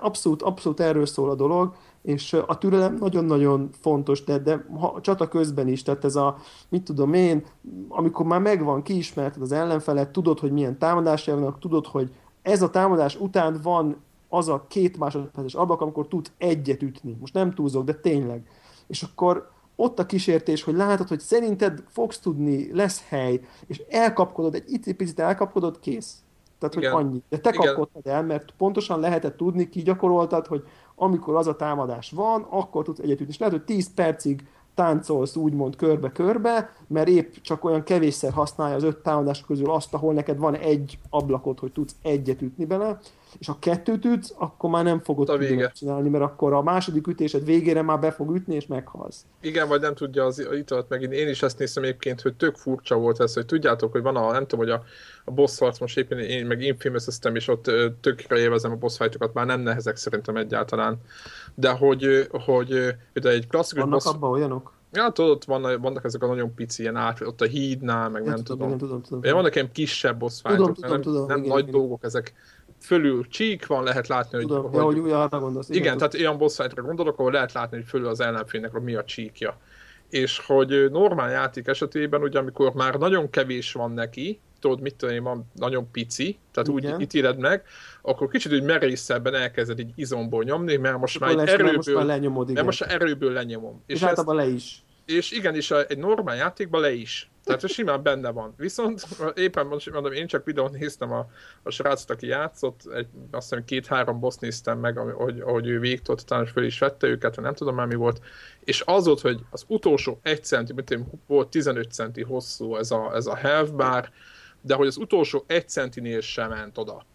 Abszolút, abszolút erről szól a dolog, és a türelem nagyon-nagyon fontos, de, de ha, csata közben is, tehát ez a, mit tudom én, amikor már megvan, kiismerted az ellenfelet, tudod, hogy milyen támadás vannak, tudod, hogy ez a támadás után van az a két másodperces ablak, amikor tud egyet ütni. Most nem túlzok, de tényleg. És akkor ott a kísértés, hogy látod, hogy szerinted fogsz tudni, lesz hely, és elkapkodod, egy picit elkapkodod, kész. Tehát, Igen. hogy annyi. De te Igen. kapkodtad el, mert pontosan lehetett tudni, ki gyakoroltad, hogy amikor az a támadás van, akkor tudsz egyet ütni. És lehet, hogy 10 percig táncolsz úgymond körbe-körbe, mert épp csak olyan kevésszer használja az öt támadás közül azt, ahol neked van egy ablakot, hogy tudsz egyet ütni bele, és ha kettőt ütsz, akkor már nem fogod tudni csinálni, mert akkor a második ütésed végére már be fog ütni, és meghalsz. Igen, vagy nem tudja az italt megint. Én is ezt néztem egyébként, hogy tök furcsa volt ez, hogy tudjátok, hogy van a, nem tudom, hogy a, a boss harc most éppen én meg infamous és ott tökre élvezem a boss fightokat, már nem nehezek szerintem egyáltalán. De hogy, hogy de egy klasszikus Vannak boss... abban olyanok? Ja, tudod, vannak, vannak ezek a nagyon pici ilyen át, ott a hídnál, meg ja, nem tudom. tudom. tudom, tudom, tudom. Vannak ilyen kisebb boss tudom, tudom, nem, tudom, nem igen, nagy igen. dolgok, ezek fölül csík van, lehet látni, hogy... Tudom, hogy, ja, hogy, hogy arra gondolsz. Igen, igen tehát olyan boss fightra gondolok, ahol lehet látni, hogy fölül az ellenfélnek hogy mi a csíkja. És hogy normál játék esetében, ugye amikor már nagyon kevés van neki, tudod, mit tudom én, van nagyon pici, tehát Igen. úgy ítéled meg, akkor kicsit úgy merészebben elkezded így izomból nyomni, mert most már egy erőből, most már lenyomod, igen. mert most erőből lenyomom. És, és általában le is. És igen, és egy normál játékban le is. Tehát simán benne van. Viszont éppen most mondom, én csak videón néztem a, a srácot, aki játszott, egy, azt hiszem két-három boss néztem meg, ahogy, ahogy ő végtott, talán föl is vette őket, nem tudom már mi volt. És az volt, hogy az utolsó egy centi, mint én, volt 15 centi hosszú ez a, ez a health bar, de hogy az utolsó egy centinél sem ment oda.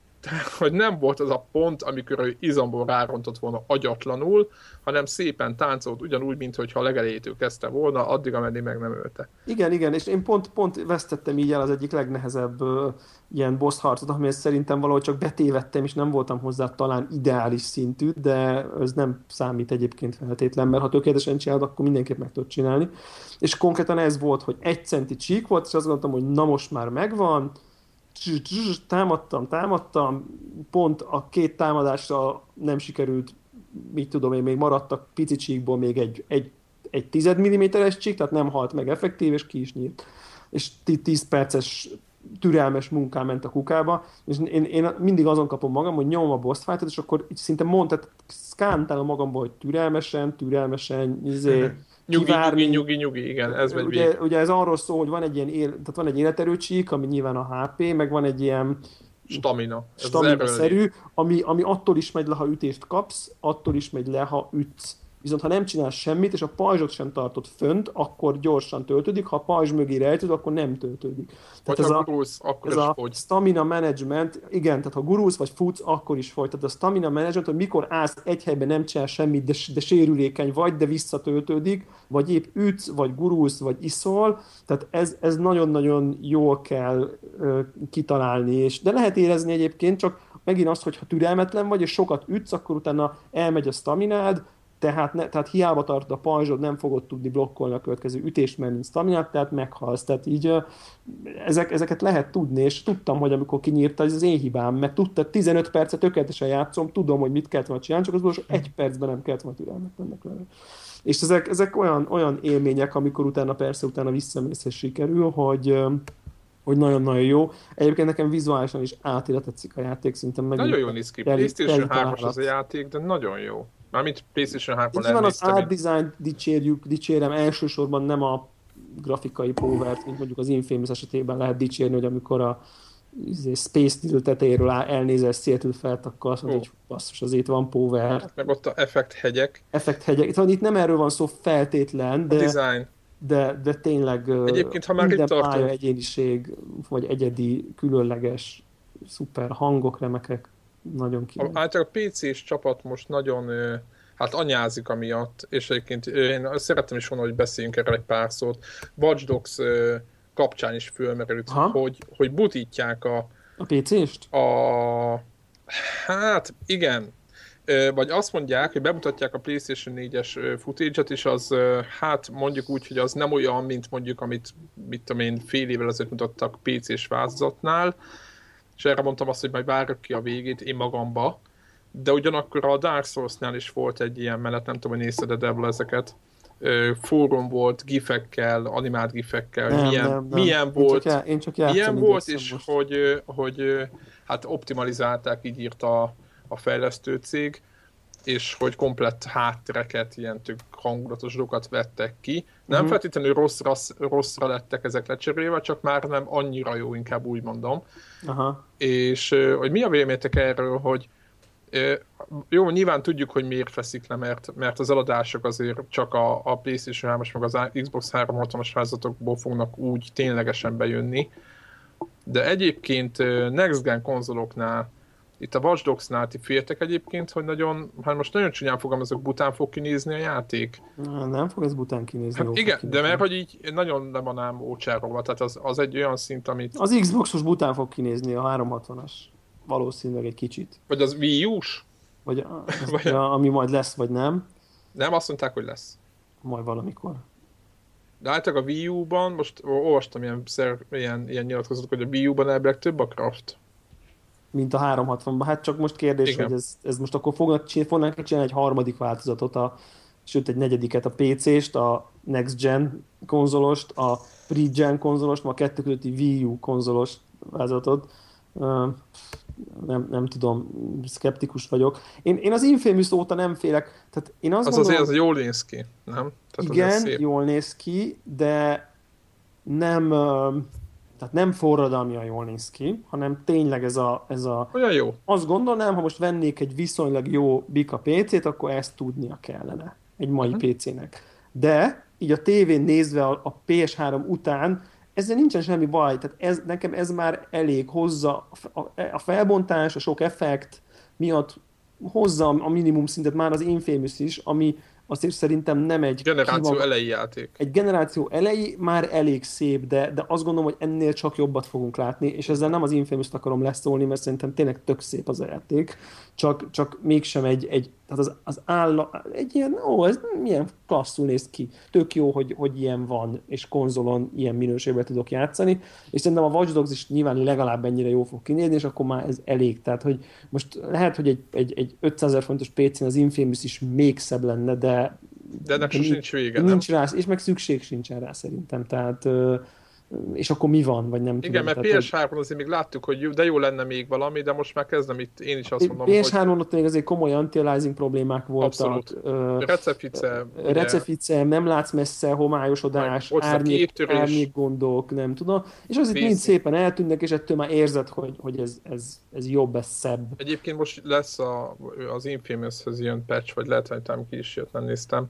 Hogy nem volt az a pont, amikor ő izomból rárontott volna agyatlanul, hanem szépen táncolt, ugyanúgy, mint hogyha legelejétől kezdte volna, addig, ameddig meg nem ölte. Igen, igen, és én pont, pont vesztettem így el az egyik legnehezebb uh, ilyen boss harcot, amihez szerintem valahogy csak betévettem, és nem voltam hozzá talán ideális szintű, de ez nem számít egyébként feltétlen, mert ha tökéletesen csinálod, akkor mindenképp meg tudod csinálni. És konkrétan ez volt, hogy egy centi csík volt, és azt gondoltam, hogy na most már megvan, támadtam, támadtam, pont a két támadásra nem sikerült, mit tudom én, még maradtak pici csíkból még egy, egy, egy tized milliméteres csík, tehát nem halt meg effektív, és ki is nyílt. És 10 perces türelmes munkám ment a kukába, és én, én mindig azon kapom magam, hogy nyomom a boss fight és akkor így szinte tehát szkántálom magamból, hogy türelmesen, türelmesen, izé, Nyugi, kivárni. nyugi, nyugi, nyugi, igen, ez megy ugye, ugye ez arról szól, hogy van egy ilyen él, tehát van egy életerőcsík, ami nyilván a HP, meg van egy ilyen stamina, stamina-szerű, ami, ami attól is megy le, ha ütést kapsz, attól is megy le, ha ütsz. Viszont ha nem csinálsz semmit, és a pajzsot sem tartod fönt, akkor gyorsan töltődik, ha a pajzs mögé rejtőd, akkor nem töltődik. Tehát vagy ez ha gurulsz, akkor ez is a fogy. stamina management, igen, tehát ha gurulsz vagy futsz, akkor is fogy. Tehát a stamina management, hogy mikor állsz egy helyben, nem csinál semmit, de, de sérülékeny vagy, de visszatöltődik, vagy épp ütsz, vagy gurulsz, vagy iszol, tehát ez, ez nagyon-nagyon jól kell ö, kitalálni, és de lehet érezni egyébként, csak megint az, hogy ha türelmetlen vagy, és sokat ütsz, akkor utána elmegy a staminád, tehát, ne, tehát hiába tart a pajzsod, nem fogod tudni blokkolni a következő ütést, mert nincs staminát, tehát meghalsz. Tehát így ezek, ezeket lehet tudni, és tudtam, hogy amikor kinyírta, ez az én hibám, mert tudta, 15 percet tökéletesen játszom, tudom, hogy mit kellett volna csinálni, csak az utolsó egy percben nem kellett volna türelmetlennek lenni. És ezek, ezek olyan, olyan élmények, amikor utána persze utána visszamész és sikerül, hogy, hogy nagyon-nagyon jó. Egyébként nekem vizuálisan is átére tetszik a játék, szerintem meg. Nagyon jó néz ki. PlayStation 3 az a játék, de nagyon jó. Mármint PlayStation 3-on van az design dicsérjük, dicsérem elsősorban nem a grafikai powert, mint mondjuk az Infamous esetében lehet dicsérni, hogy amikor a izé, Space Needle tetejéről elnézel Seattle felt, akkor azt mondod, Ó. hogy basszus, azért itt van power. Meg ott a effekt hegyek, Effekt hegyek. Itt, itt nem erről van szó feltétlen, a de, design. de, de tényleg Egyébként, ha már minden itt tartunk- pálya egyéniség, vagy egyedi, különleges, szuper hangok, remekek, nagyon A, király. általában a PC-s csapat most nagyon hát anyázik amiatt, és egyébként én szerettem is volna, hogy beszéljünk erről egy pár szót. Watch Dogs kapcsán is fölmerült, Aha. hogy, hogy butítják a, A PC-st? a hát igen, vagy azt mondják, hogy bemutatják a PlayStation 4-es ö, footage-et, és az hát mondjuk úgy, hogy az nem olyan, mint mondjuk, amit mit tudom én, fél évvel ezelőtt mutattak PC-s változatnál, és erre mondtam azt, hogy majd várok ki a végét én magamba, de ugyanakkor a Dark Souls-nál is volt egy ilyen menet, nem tudom, hogy nézted de Devil ezeket, fórum volt, gifekkel, animált gifekkel, hogy milyen, milyen Én volt, csak, já- én csak játszom Ilyen volt, és most. hogy, hogy hát optimalizálták, így írta a, a fejlesztő cég, és hogy komplett háttereket, ilyen tök hangulatos dolgokat vettek ki. Nem Mhm. feltétlenül rossz, rossz, rosszra lettek ezek lecserélve, csak már nem annyira jó, inkább úgy mondom. Aha. És hogy mi a véleményetek erről, hogy jó, nyilván tudjuk, hogy miért veszik le, mert, mert az eladások azért csak a, a PlayStation 3-as meg az Xbox 360-as változatokból fognak úgy ténylegesen bejönni. De egyébként Next Gen konzoloknál, itt a Watch Dogs-nál ti féltek egyébként, hogy nagyon, hát most nagyon csúnyán fogalmazok, bután fog kinézni a játék. Na, Nem fog ez bután kinézni. Hát igen, de kinézni. mert hogy így nagyon le van ám ócsárolva, tehát az, az egy olyan szint, amit, Az Xboxos bután fog kinézni, a 360-as. Valószínűleg egy kicsit. vagy az Wii U-s, Vagy, a, az, Vagy- a, ami majd lesz, vagy nem. nem azt mondták, hogy lesz. Majd valamikor. De általában a Wii U-ban, most olvastam ilyen, szer, ilyen, ilyen nyilatkozatok, hogy a Wii U-ban elvileg több a craft. Mint a 360-ban. Hát csak most kérdés, Igen. hogy ez, ez most akkor fognak csinálni, fognak csinálni egy harmadik változatot, a, sőt egy negyediket a PC-st, a Next Gen konzolost, a Pre-Gen konzolost, ma a kettő közötti Wii U konzolos változatot. Nem, nem tudom, szkeptikus vagyok. Én, én az Infamous óta nem félek. Tehát én azt Az gondolom, azért az jól néz ki, nem? Tehát igen, jól néz ki, de nem, tehát nem forradalmian jól néz ki, hanem tényleg ez a, ez a Olyan jó. azt gondolnám, ha most vennék egy viszonylag jó Bika PC-t, akkor ezt tudnia kellene egy mai Mhm. PC-nek. De így a tévén nézve a, a PS3 után ezzel nincsen semmi baj, tehát ez, nekem ez már elég hozza a, a, a felbontás, a sok effekt miatt hozza a minimum szintet már az Infamous is, ami azért szerintem nem egy Generáció kimaga- elejé játék. egy generáció elejé már elég szép, de, de azt gondolom, hogy ennél csak jobbat fogunk látni, és ezzel nem az Infamous-t akarom leszólni, mert szerintem tényleg tök szép az a játék, csak, csak mégsem egy, egy tehát az, az áll, egy ilyen, ó, ez milyen klasszul néz ki, tök jó, hogy, hogy ilyen van, és konzolon ilyen minőségben tudok játszani, és szerintem a Watch Dogs is nyilván legalább ennyire jó fog kinézni, és akkor már ez elég, tehát hogy most lehet, hogy egy, egy, egy 500 ezer fontos PC-n az Infamous is még szebb lenne, de De ennek sosem ni- nincs vége, nem? Rá, és meg szükség sincsen rá szerintem, tehát és akkor mi van, vagy nem Igen, tudom. mert tehát, PS3-on azért még láttuk, hogy de jó lenne még valami, de most már kezdem itt, én is azt hogy mondom, hogy PS3-on ott még azért komoly anti-aliasing problémák voltak. Abszolút. Ö, recepice, ugye, recefice, nem látsz messze, homályosodás, árnyék, árnyék gondok, nem tudom. És az itt Basic. mind szépen eltűnnek, és ettől már érzed, hogy, hogy ez, ez, ez jobb, ez szebb. Egyébként most lesz a, az Infamous-hez ilyen patch, vagy lehet, hogy ki is jött, nem néztem,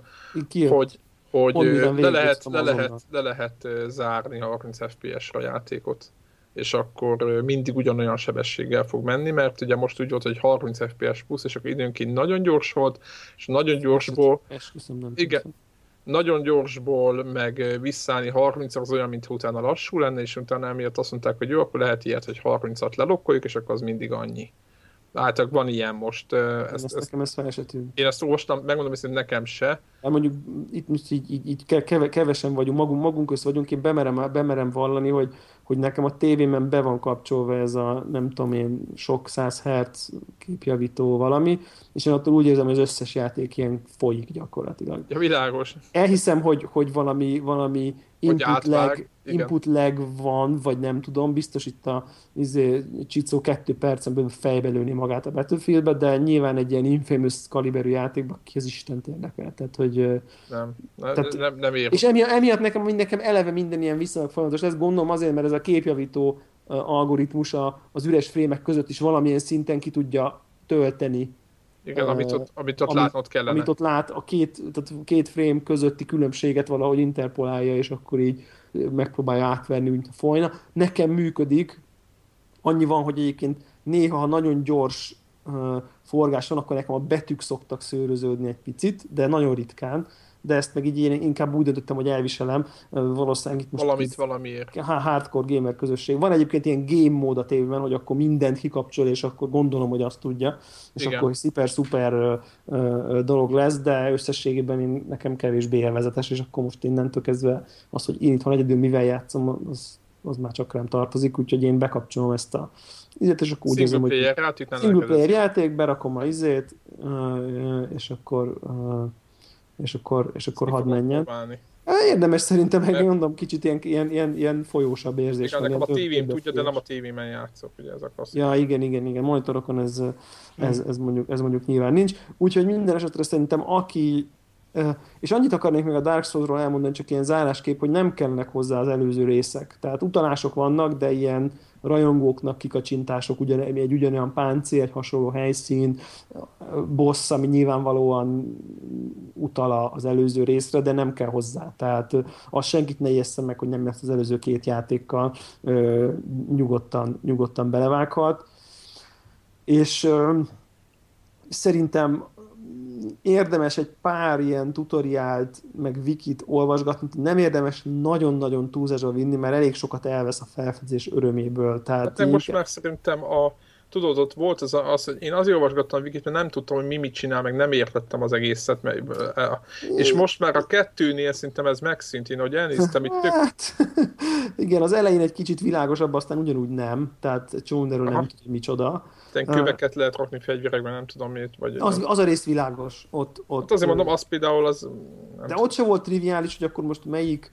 Ki jött? hogy, hogy le lehet, le, azonnal. lehet, le lehet zárni 30 FPS-re a játékot és akkor mindig ugyanolyan sebességgel fog menni, mert ugye most úgy volt, hogy 30 FPS plusz, és akkor időnként nagyon gyors volt, és nagyon gyorsból, Esküszöm, nem Igen. nagyon gyorsból meg visszállni 30 az olyan, mint utána lassú lenne, és utána emiatt azt mondták, hogy jó, akkor lehet ilyet, hogy 30-at lelokkoljuk, és akkor az mindig annyi. Hát van ilyen most. Ezt, Ezt, ezt, ezt, nekem ez fel én ezt olvastam, megmondom, hogy nekem se. Hát mondjuk itt most így, így, így ke- keve, kevesen vagyunk, magunk, magunk közt vagyunk, én bemerem, bemerem vallani, hogy, hogy nekem a tévémen be van kapcsolva ez a nem tudom én sok száz hertz képjavító valami, és én attól úgy érzem, hogy az összes játék ilyen folyik gyakorlatilag. Ja, világos. Elhiszem, hogy, hogy valami, valami input átvág, lag, igen. input lag van, vagy nem tudom, biztos itt a izé, Csicó kettő percen belül fejbe lőni magát a Battlefieldbe, de nyilván egy ilyen Infamous kaliberű játékban ki az Istent érdekel. Tehát, hogy, Nem, ne, Tehát- nem, nem ér. és emiatt, emiatt nekem, nekem eleve minden ilyen viszonylag folyamatos. Ezt gondolom azért, mert ez a képjavító algoritmus az üres frémek között is valamilyen szinten ki tudja tölteni igen, amit ott, amit ott amit, látnod kellene. Amit ott lát, a két, tehát két frame közötti különbséget valahogy interpolálja, és akkor így megpróbálja átverni, mint a folyna. Nekem működik, annyi van, hogy egyébként néha, ha nagyon gyors uh, forgás van, akkor nekem a betűk szoktak szőröződni egy picit, de nagyon ritkán de ezt meg így én inkább úgy döntöttem, hogy elviselem, valószínűleg itt most Valamit itt, valamiért. Hardcore gamer közösség. Van egyébként ilyen game mód a tévében, hogy akkor mindent kikapcsol, és akkor gondolom, hogy azt tudja, és Igen. akkor szuper-szuper dolog lesz, de összességében én, nekem kevésbé élvezetes, és akkor most innentől kezdve az, hogy én itthon egyedül mivel játszom, az, az már csak rám tartozik, úgyhogy én bekapcsolom ezt a izét, és akkor úgy érzem, hogy single player játék, berakom a izét, és akkor és akkor, és akkor hadd menjen. Próbálni. Érdemes szerintem, meg Mert... mondom, kicsit ilyen, ilyen, ilyen, ilyen folyósabb érzés. Igen, nekem a tévém tudja, de nem a tévémen játszok, ugye ez a klasszikus. Ja, igen, igen, igen, monitorokon ez, ez, ez, mondjuk, ez mondjuk nyilván nincs. Úgyhogy minden esetre szerintem aki és annyit akarnék még a Dark Souls-ról elmondani, csak ilyen zárásképp, hogy nem kellnek hozzá az előző részek. Tehát utalások vannak, de ilyen rajongóknak kikacsintások, ugyan, egy ugyanolyan páncél, egy hasonló helyszín, boss, ami nyilvánvalóan utal az előző részre, de nem kell hozzá. Tehát az senkit ne ijessze meg, hogy nem lesz az előző két játékkal, nyugodtan, nyugodtan belevághat. És szerintem érdemes egy pár ilyen tutoriált, meg wikit olvasgatni, nem érdemes nagyon-nagyon túlzásba vinni, mert elég sokat elvesz a felfedezés öröméből. Tehát hát most már szerintem a tudod, ott volt az, az, hogy én azért olvasgattam a wikit, mert nem tudtam, hogy mi mit csinál, meg nem értettem az egészet. Mert, és most már a kettőnél szerintem ez megszűnt, én ahogy elnéztem, itt tök... Hát, igen, az elején egy kicsit világosabb, aztán ugyanúgy nem, tehát csónderről nem tudja micsoda. Isten köveket lehet rakni fegyverekben, nem tudom miért. Vagy az, az a rész világos. Ott, ott, hát azért mondom, az például az... de ott se volt triviális, hogy akkor most melyik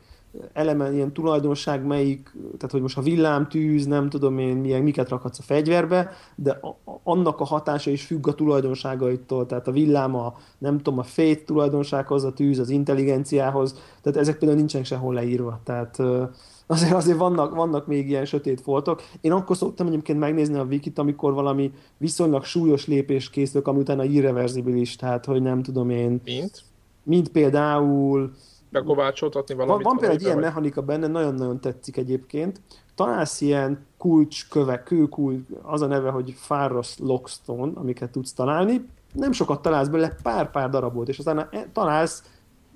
eleme, ilyen tulajdonság melyik, tehát hogy most a villám, tűz, nem tudom én, milyen, miket rakhatsz a fegyverbe, de a, annak a hatása is függ a tulajdonságaitól, tehát a villám a, nem tudom, a fét tulajdonsághoz, a tűz az intelligenciához, tehát ezek például nincsenek sehol leírva, tehát azért, azért vannak, vannak még ilyen sötét foltok. Én akkor szoktam egyébként megnézni a wikit, amikor valami viszonylag súlyos lépés készülök, ami utána irreversibilis, tehát hogy nem tudom én. Mint? Mint például bekovácsoltatni valamit. Van, van például egy ilyen mechanika benne, nagyon-nagyon tetszik egyébként. Találsz ilyen kulcsköve, kőkulcs, az a neve, hogy Farros Lockstone, amiket tudsz találni. Nem sokat találsz belőle, pár-pár darabot, és aztán találsz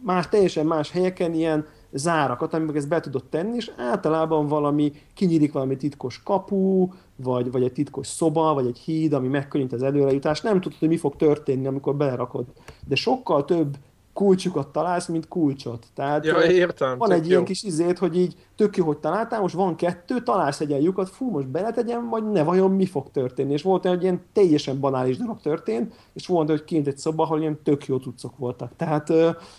más, teljesen más helyeken ilyen zárakat, amiben ezt be tudod tenni, és általában valami, kinyílik valami titkos kapu, vagy, vagy egy titkos szoba, vagy egy híd, ami megkönnyít az előrejutást, nem tudod, hogy mi fog történni, amikor belerakod. De sokkal több kulcsukat találsz, mint kulcsot. Tehát ja, értem, van egy jó. ilyen kis izét, hogy így tök jó, hogy találtál, most van kettő, találsz egy lyukat, fú, most beletegyem, vagy ne, vajon mi fog történni. És volt egy ilyen teljesen banális dolog történt, és volt, hogy kint egy szoba, ahol ilyen tök jó cuccok voltak. Tehát,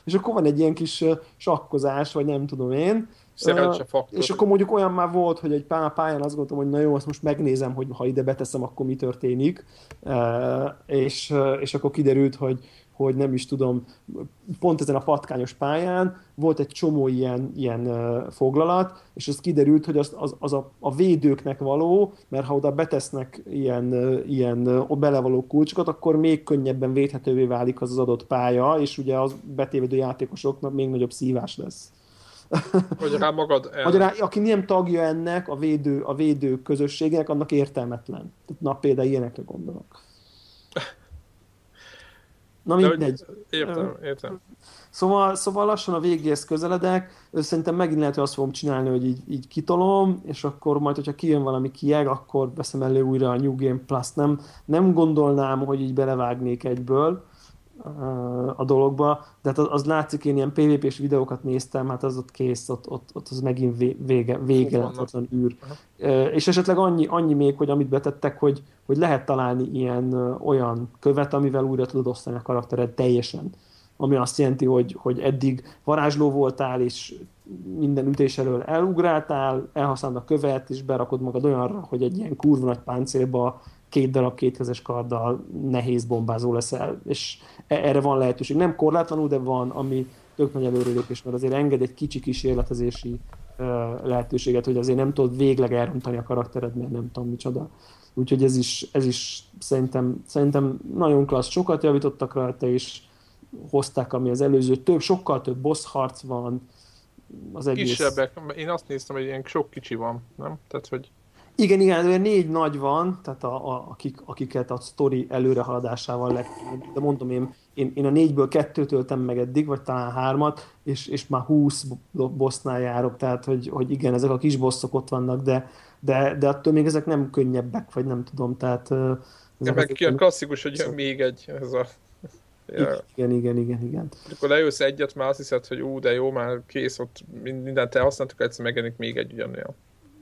és akkor van egy ilyen kis sakkozás, vagy nem tudom én, Szerencsefaktor. És akkor mondjuk olyan már volt, hogy egy pár pályán azt gondoltam, hogy na jó, azt most megnézem, hogy ha ide beteszem, akkor mi történik. És, és akkor kiderült, hogy, hogy nem is tudom, pont ezen a patkányos pályán volt egy csomó ilyen, ilyen foglalat, és az kiderült, hogy az, az, az a, a védőknek való, mert ha oda betesznek ilyen, ilyen belevaló kulcsokat, akkor még könnyebben védhetővé válik az az adott pálya, és ugye az betévedő játékosoknak még nagyobb szívás lesz. Hogy rá magad el... Hogy rá, aki nem tagja ennek, a védő, a védő közösségek, annak értelmetlen. Na például ilyenekre gondolok. Na mindegy. Értem, értem. Szóval, szóval lassan a végéhez közeledek, szerintem megint lehet, hogy azt fogom csinálni, hogy így, így kitolom, és akkor majd, hogyha kijön valami kieg, akkor veszem elő újra a New Game Plus. Nem, nem gondolnám, hogy így belevágnék egyből, a dologba, de hát az, az látszik, én ilyen PvP-s videókat néztem, hát az ott kész, ott, ott, ott az megint vége, vége lehetetlen űr. Uh-huh. És esetleg annyi, annyi még, hogy amit betettek, hogy, hogy lehet találni ilyen olyan követ, amivel újra tudod osztani a karaktered teljesen. Ami azt jelenti, hogy, hogy eddig varázsló voltál, és minden ütés elől elugráltál, elhasználod a követ, és berakod magad olyanra, hogy egy ilyen kurva nagy páncélba két darab kétkezes karddal nehéz bombázó leszel, és e- erre van lehetőség. Nem korlátlanul, de van, ami tök nagy előrelépés, mert azért enged egy kicsi kísérletezési lehetőséget, hogy azért nem tudod végleg elrontani a karaktered, mert nem tudom micsoda. Úgyhogy ez is, ez is szerintem, szerintem nagyon klassz, sokat javítottak rajta, és hozták, ami az előző. Több, sokkal több boss harc van, az egész... Kisebbek, én azt néztem, hogy ilyen sok kicsi van, nem? Tehát, hogy... Igen, igen, olyan négy nagy van, tehát a, a, akik, akiket a sztori előrehaladásával lett, de mondom én, én, én a négyből kettőt öltem meg eddig, vagy talán hármat, és, és már húsz bossnál járok, tehát hogy, hogy igen, ezek a kis bosszok ott vannak, de, de, de attól még ezek nem könnyebbek, vagy nem tudom, tehát... Ja, meg ki a klasszikus, hogy jön még egy, ez a Ja. Igen, igen, igen, igen. Akkor lejössz egyet, már azt hiszed, hogy ú, de jó, már kész, ott mindent elhasználtuk, egyszer megjelenik még egy ugyanilyen.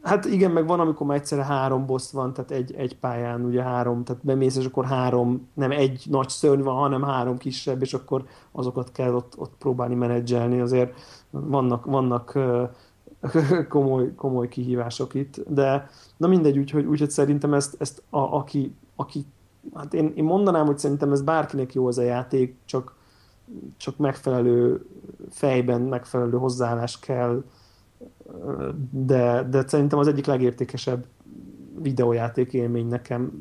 Hát igen, meg van, amikor már egyszerre három boss van, tehát egy, egy pályán ugye három, tehát bemész, és akkor három, nem egy nagy szörny van, hanem három kisebb, és akkor azokat kell ott, ott próbálni menedzselni. Azért vannak, vannak komoly, komoly kihívások itt, de na mindegy, úgyhogy, úgyhogy szerintem ezt, ezt a, aki, aki hát én, én mondanám, hogy szerintem ez bárkinek jó az a játék, csak, csak megfelelő fejben, megfelelő hozzáállás kell, de, de szerintem az egyik legértékesebb videójáték élmény nekem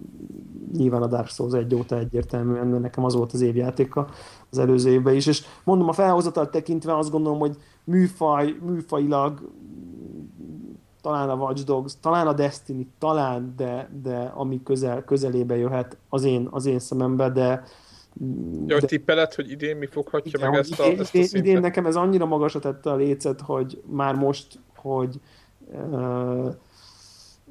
nyilván a Dark Souls egy óta egyértelműen, de nekem az volt az évjátéka az előző évben is, és mondom, a felhozatal tekintve azt gondolom, hogy műfaj, műfajilag talán a Watch Dogs, talán a Destiny, talán, de, de ami közel, közelébe jöhet az én, az én szemembe, de Ja, hogy tippeled, hogy idén mi foghatja igen, meg ezt a, idén, ezt a szintet? Idén nekem ez annyira magasra tette a lécet, hogy már most, hogy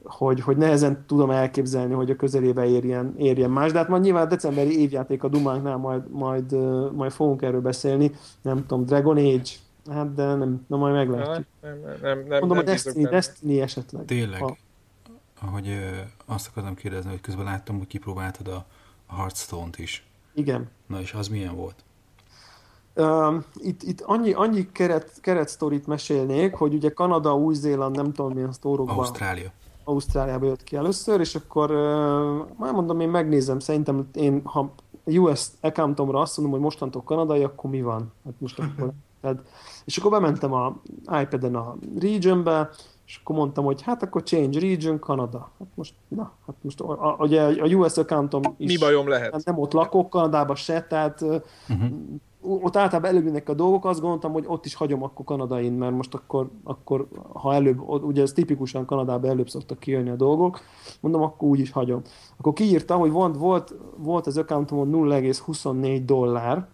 hogy, hogy nehezen tudom elképzelni, hogy a közelébe érjen, érjen más, de hát majd nyilván a decemberi évjáték a Dumánknál majd, majd, majd fogunk erről beszélni, nem tudom, Dragon Age, Hát de nem, na majd meglátjuk. Nem, nem, nem, nem, Mondom, nem a Destiny, Destiny esetleg. Tényleg, ha. ahogy ö, azt akartam kérdezni, hogy közben láttam, hogy kipróbáltad a, a Hearthstone-t is. Igen. Na és az milyen volt? Uh, itt, itt annyi, annyi keret, keret sztorit mesélnék, hogy ugye Kanada, Új-Zéland, nem tudom milyen sztorokban. Ausztrália. Ausztráliába jött ki először, és akkor uh, már mondom, én megnézem, szerintem én, ha US accountomra azt mondom, hogy mostantól kanadai, akkor mi van? Hát most akkor tehát, és akkor bementem a iPad-en a regionbe, és akkor mondtam, hogy hát akkor change region, Kanada. Hát most, na, hát most a, ugye a US accountom is Mi bajom lehet? Nem ott lakok, Kanadában se, tehát uh-huh. Ott általában előbb a dolgok, azt gondoltam, hogy ott is hagyom akkor Kanadain, mert most akkor, akkor ha előbb, ugye ez tipikusan Kanadában előbb szoktak kijönni a dolgok, mondom, akkor úgy is hagyom. Akkor kiírtam, hogy volt, volt, volt az accountomon 0,24 dollár,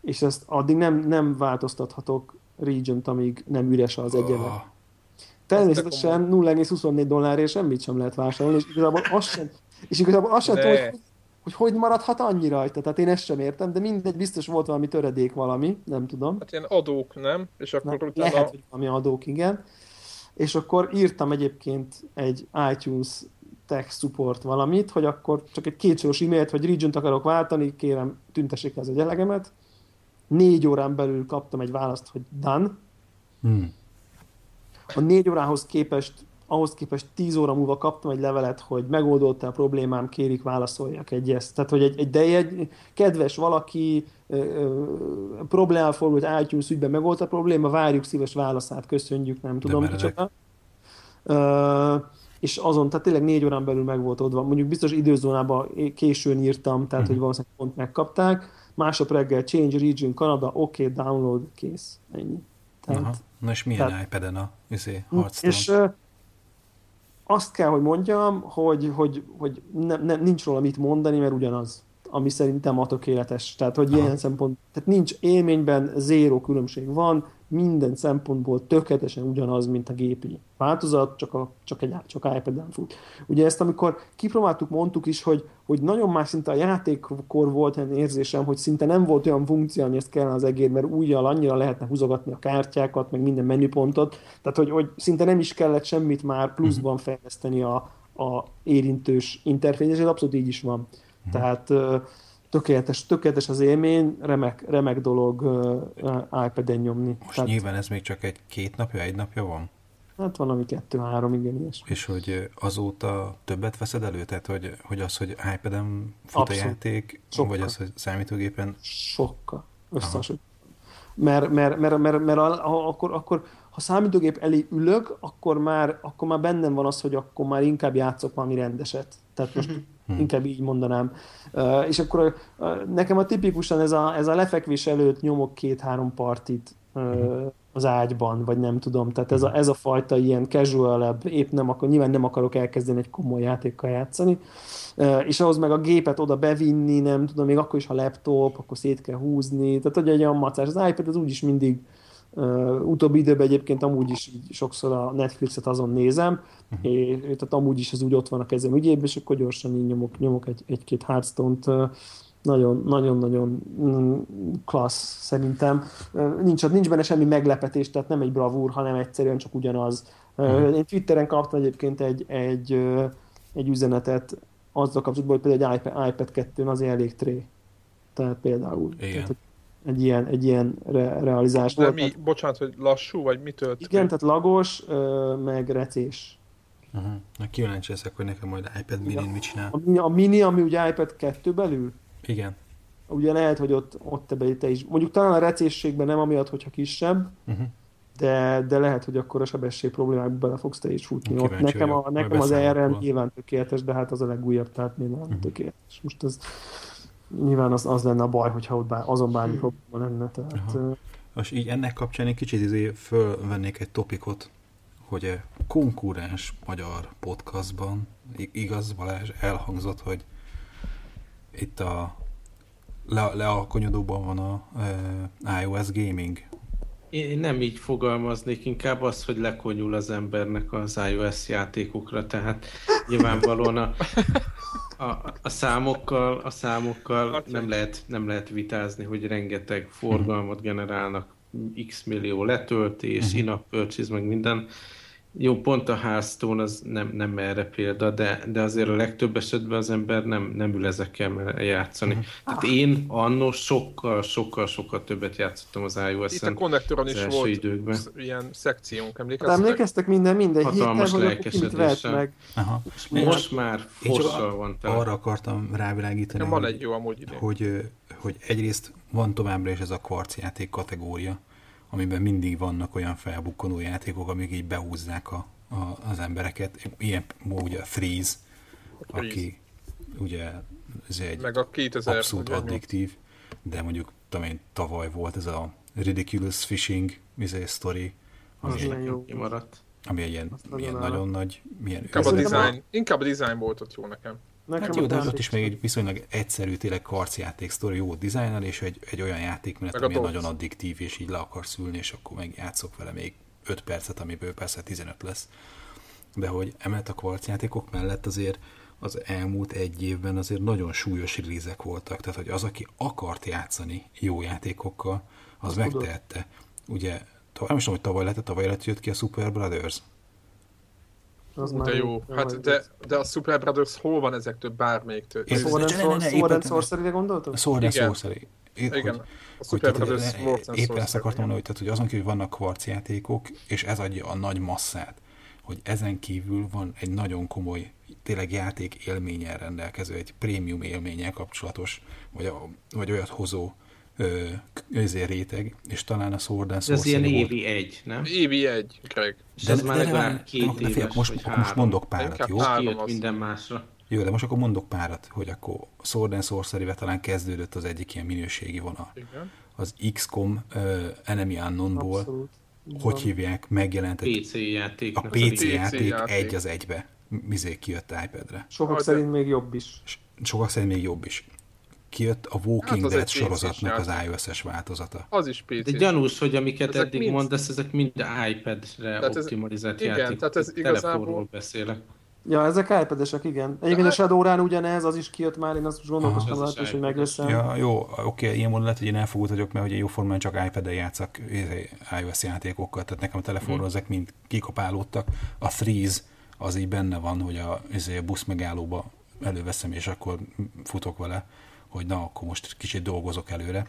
és ezt addig nem, nem változtathatok region amíg nem üres az egyenlet. Oh. Természetesen 0,24 dollárért semmit sem lehet vásárolni, és igazából azt sem, és igazából azt sem tudom, hogy, hogy hogy maradhat annyi rajta. Tehát én ezt sem értem, de mindegy, biztos volt valami töredék valami, nem tudom. Hát ilyen adók, nem? És akkor nem, utána... Lehet, hogy valami adók, igen. És akkor írtam egyébként egy iTunes tech support valamit, hogy akkor csak egy kétsoros e-mailt, hogy region akarok váltani, kérem tüntessék ez a gyelegemet, négy órán belül kaptam egy választ, hogy done. Hmm. A négy órához képest, ahhoz képest tíz óra múlva kaptam egy levelet, hogy megoldotta a problémám, kérik válaszoljak egy ezt. Tehát, hogy egy, egy, de egy kedves valaki problémával fordult iTunes ügyben megoldta a probléma, várjuk szíves válaszát, köszönjük, nem tudom micsoda. Uh, és azon, tehát tényleg négy órán belül meg volt oldva. Mondjuk biztos időzónában későn írtam, tehát, hmm. hogy valószínűleg pont megkapták másnap reggel Change Region Canada, oké, okay, download, kész. Ennyi. Tehát, Aha. Na és milyen tehát, iPad-en a izé, Hearthstone? És uh, azt kell, hogy mondjam, hogy, hogy, hogy ne, ne, nincs róla mit mondani, mert ugyanaz ami szerintem a tökéletes. Tehát, hogy Aha. ilyen szempont, tehát nincs élményben, zéró különbség van, minden szempontból tökéletesen ugyanaz, mint a gépi változat, csak, a, csak egy csak iPad-en fut. Ugye ezt amikor kipróbáltuk, mondtuk is, hogy, hogy nagyon más szinte a játékkor volt egy érzésem, hogy szinte nem volt olyan funkció, ami ezt kellene az egér, mert újjal annyira lehetne húzogatni a kártyákat, meg minden menüpontot, tehát hogy, hogy szinte nem is kellett semmit már pluszban fejleszteni a, a érintős interfész, és ez abszolút így is van. Uh-huh. Tehát tökéletes, tökéletes az élmény, remek, remek dolog uh, iPad-en nyomni. Most Tehát, nyilván ez még csak egy két napja, egy napja van? Hát van, ami kettő-három, igen, ilyesmi. És hogy azóta többet veszed elő? Tehát, hogy, hogy az, hogy iPad-en fut Abszolút. a játék, Sokkal. vagy az, hogy számítógépen? Sokkal. Összehasonlítva. Mert, mert, mert, mert, mert, mert akkor, akkor ha számítógép elé ülök, akkor már, akkor már bennem van az, hogy akkor már inkább játszok valami rendeset. Tehát most inkább így mondanám. Uh, és akkor uh, nekem a tipikusan ez a, ez a lefekvés előtt nyomok két-három partit uh, az ágyban, vagy nem tudom. Tehát ez a, ez a fajta ilyen casual épp nem akar, nyilván nem akarok elkezdeni egy komoly játékkal játszani, uh, és ahhoz meg a gépet oda bevinni, nem tudom, még akkor is, ha laptop, akkor szét kell húzni, tehát hogy egy olyan macás. Az iPad az úgyis mindig Uh, utóbbi időben egyébként amúgy is sokszor a Netflixet azon nézem, uh-huh. és tehát amúgy is ez úgy ott van a kezem ügyében, és akkor gyorsan így nyomok, nyomok egy, egy-két Hearthstone-t. Uh, nagyon-nagyon mm, klassz szerintem. Uh, nincs, nincs benne semmi meglepetés, tehát nem egy bravúr, hanem egyszerűen csak ugyanaz. Uh-huh. Én Twitteren kaptam egyébként egy, egy, egy üzenetet azzal kapcsolatban, hogy például egy iPad, iPad 2 azért elég tré. Tehát például. Igen. Tehát, egy ilyen, egy ilyen re- realizás volt. Mi, bocsánat, hogy lassú, vagy mitől? Igen, tehát lagos, ö, meg recés. Uh-huh. Na kíváncsi leszek, hogy nekem majd iPad mini ja. mit csinál. A mini, a mini, ami ugye iPad 2 belül? Igen. Ugye lehet, hogy ott, ott te, te is. Mondjuk talán a recésségben nem amiatt, hogyha kisebb, uh-huh. de, de lehet, hogy akkor a sebesség problémákba bele fogsz te is futni. Ott nekem a, nekem az RM nyilván tökéletes, de hát az a legújabb, tehát még nem uh-huh. tökéletes. Most ez nyilván az, az lenne a baj, hogyha ott bár, azon bármi hmm. probléma lenne. Tehát, uh, Most így ennek kapcsán egy kicsit izé fölvennék egy topikot, hogy konkurens magyar podcastban, igaz Balázs, elhangzott, hogy itt a le, lealkonyodóban van a e, iOS gaming. Én nem így fogalmaznék, inkább az, hogy lekonyul az embernek az iOS játékokra, tehát nyilvánvalóan a, a, a számokkal, a számokkal nem lehet, nem lehet vitázni, hogy rengeteg forgalmat generálnak, x millió letöltés, uh-huh. in-app purchase, meg minden. Jó, pont a Hearthstone az nem, nem erre példa, de, de azért a legtöbb esetben az ember nem, nem ül ezekkel játszani. Uh-huh. Tehát én annó sokkal, sokkal, sokkal többet játszottam az iOS-en. Itt a konnektoron is volt időkben. ilyen szekciónk, emlékeztek? Emlékeztek minden, minden Hatalmas lelkesedésem. Meg. Aha. Most már fossal van tele. Arra akartam rávilágítani, van egy jó amúgy. Hogy, hogy egyrészt van továbbra is ez a kvarcjáték kategória, amiben mindig vannak olyan felbukkanó játékok, amik így behúzzák a, a, az embereket. Ilyen ugye a Freeze, aki ugye ez egy Meg a 2000, abszolút addiktív, de mondjuk tudom én, tavaly volt ez a Ridiculous Fishing izé, story, ami, az egy, jó. maradt. ami egy ilyen, ilyen nagyon nagy, milyen inkább a, design, inkább a design volt ott jó nekem. Nekem hát jó, de ott is még egy viszonylag egyszerű, tényleg karcjáték sztori, jó dizájnal, és egy, egy olyan játékmenet, ami nagyon addiktív, és így le akarsz ülni, és akkor meg játszok vele még 5 percet, amiből persze 15 lesz. De hogy emellett a kvarcjátékok mellett azért az elmúlt egy évben azért nagyon súlyos rilízek voltak. Tehát, hogy az, aki akart játszani jó játékokkal, az Azt megtehette. Tudod. Ugye, nem is tudom, hogy tavaly lett, tavaly lett jött ki a Super Brothers. Az de jó. Hát de, de a Super Brothers hol van ezektől bármelyiktől? Sword and Sorcery-re gondoltok? Sword and Sorcery. Igen. A Super Brothers Éppen ezt akartam mondani, hogy, tehát, hogy azon kívül vannak kvarcjátékok, és ez adja a nagy masszát, hogy ezen kívül van egy nagyon komoly, tényleg játék élménnyel rendelkező, egy prémium élménnyel kapcsolatos, vagy, a, vagy olyat hozó ezért réteg, és talán a Sword and Ez ilyen évi egy, nem? Évi egy, Greg. És de, ez de, már legalább két most, most mondok párat, jó? Minden másra. Jó, de most akkor mondok párat, hogy akkor Sword and sorcery talán kezdődött az egyik ilyen minőségi vonal. Igen. Az XCOM uh, Enemy Unknown-ból, hogy hívják, megjelent egy, PC játék. A PC, játék, játék egy az egybe. Mizé kijött iPad-re. Sokak szerint még jobb is. Sokak szerint még jobb is kijött a Walking hát Dead sorozatnak az iOS-es változata. Az is PC. De gyanús, hogy amiket ezek eddig mind... mondasz, ezek mind iPad-re tehát optimalizált ez, játékok. Igen, tehát ez igazából... beszélek. Ja, ezek iPad-esek, igen. Egyébként a Shadowrun ugyanez, az is kijött már, én azt most gondolkoztam lehet, hogy megveszem. Ja, jó, oké, ilyen módon lehet, hogy én elfogult vagyok, mert ugye jóformán csak iPad-en játszak izé, iOS játékokkal, tehát nekem a telefonról hmm. ezek mind kikapálódtak. A Freeze az így benne van, hogy a, izé, a busz megállóba előveszem, és akkor futok vele hogy na, akkor most kicsit dolgozok előre.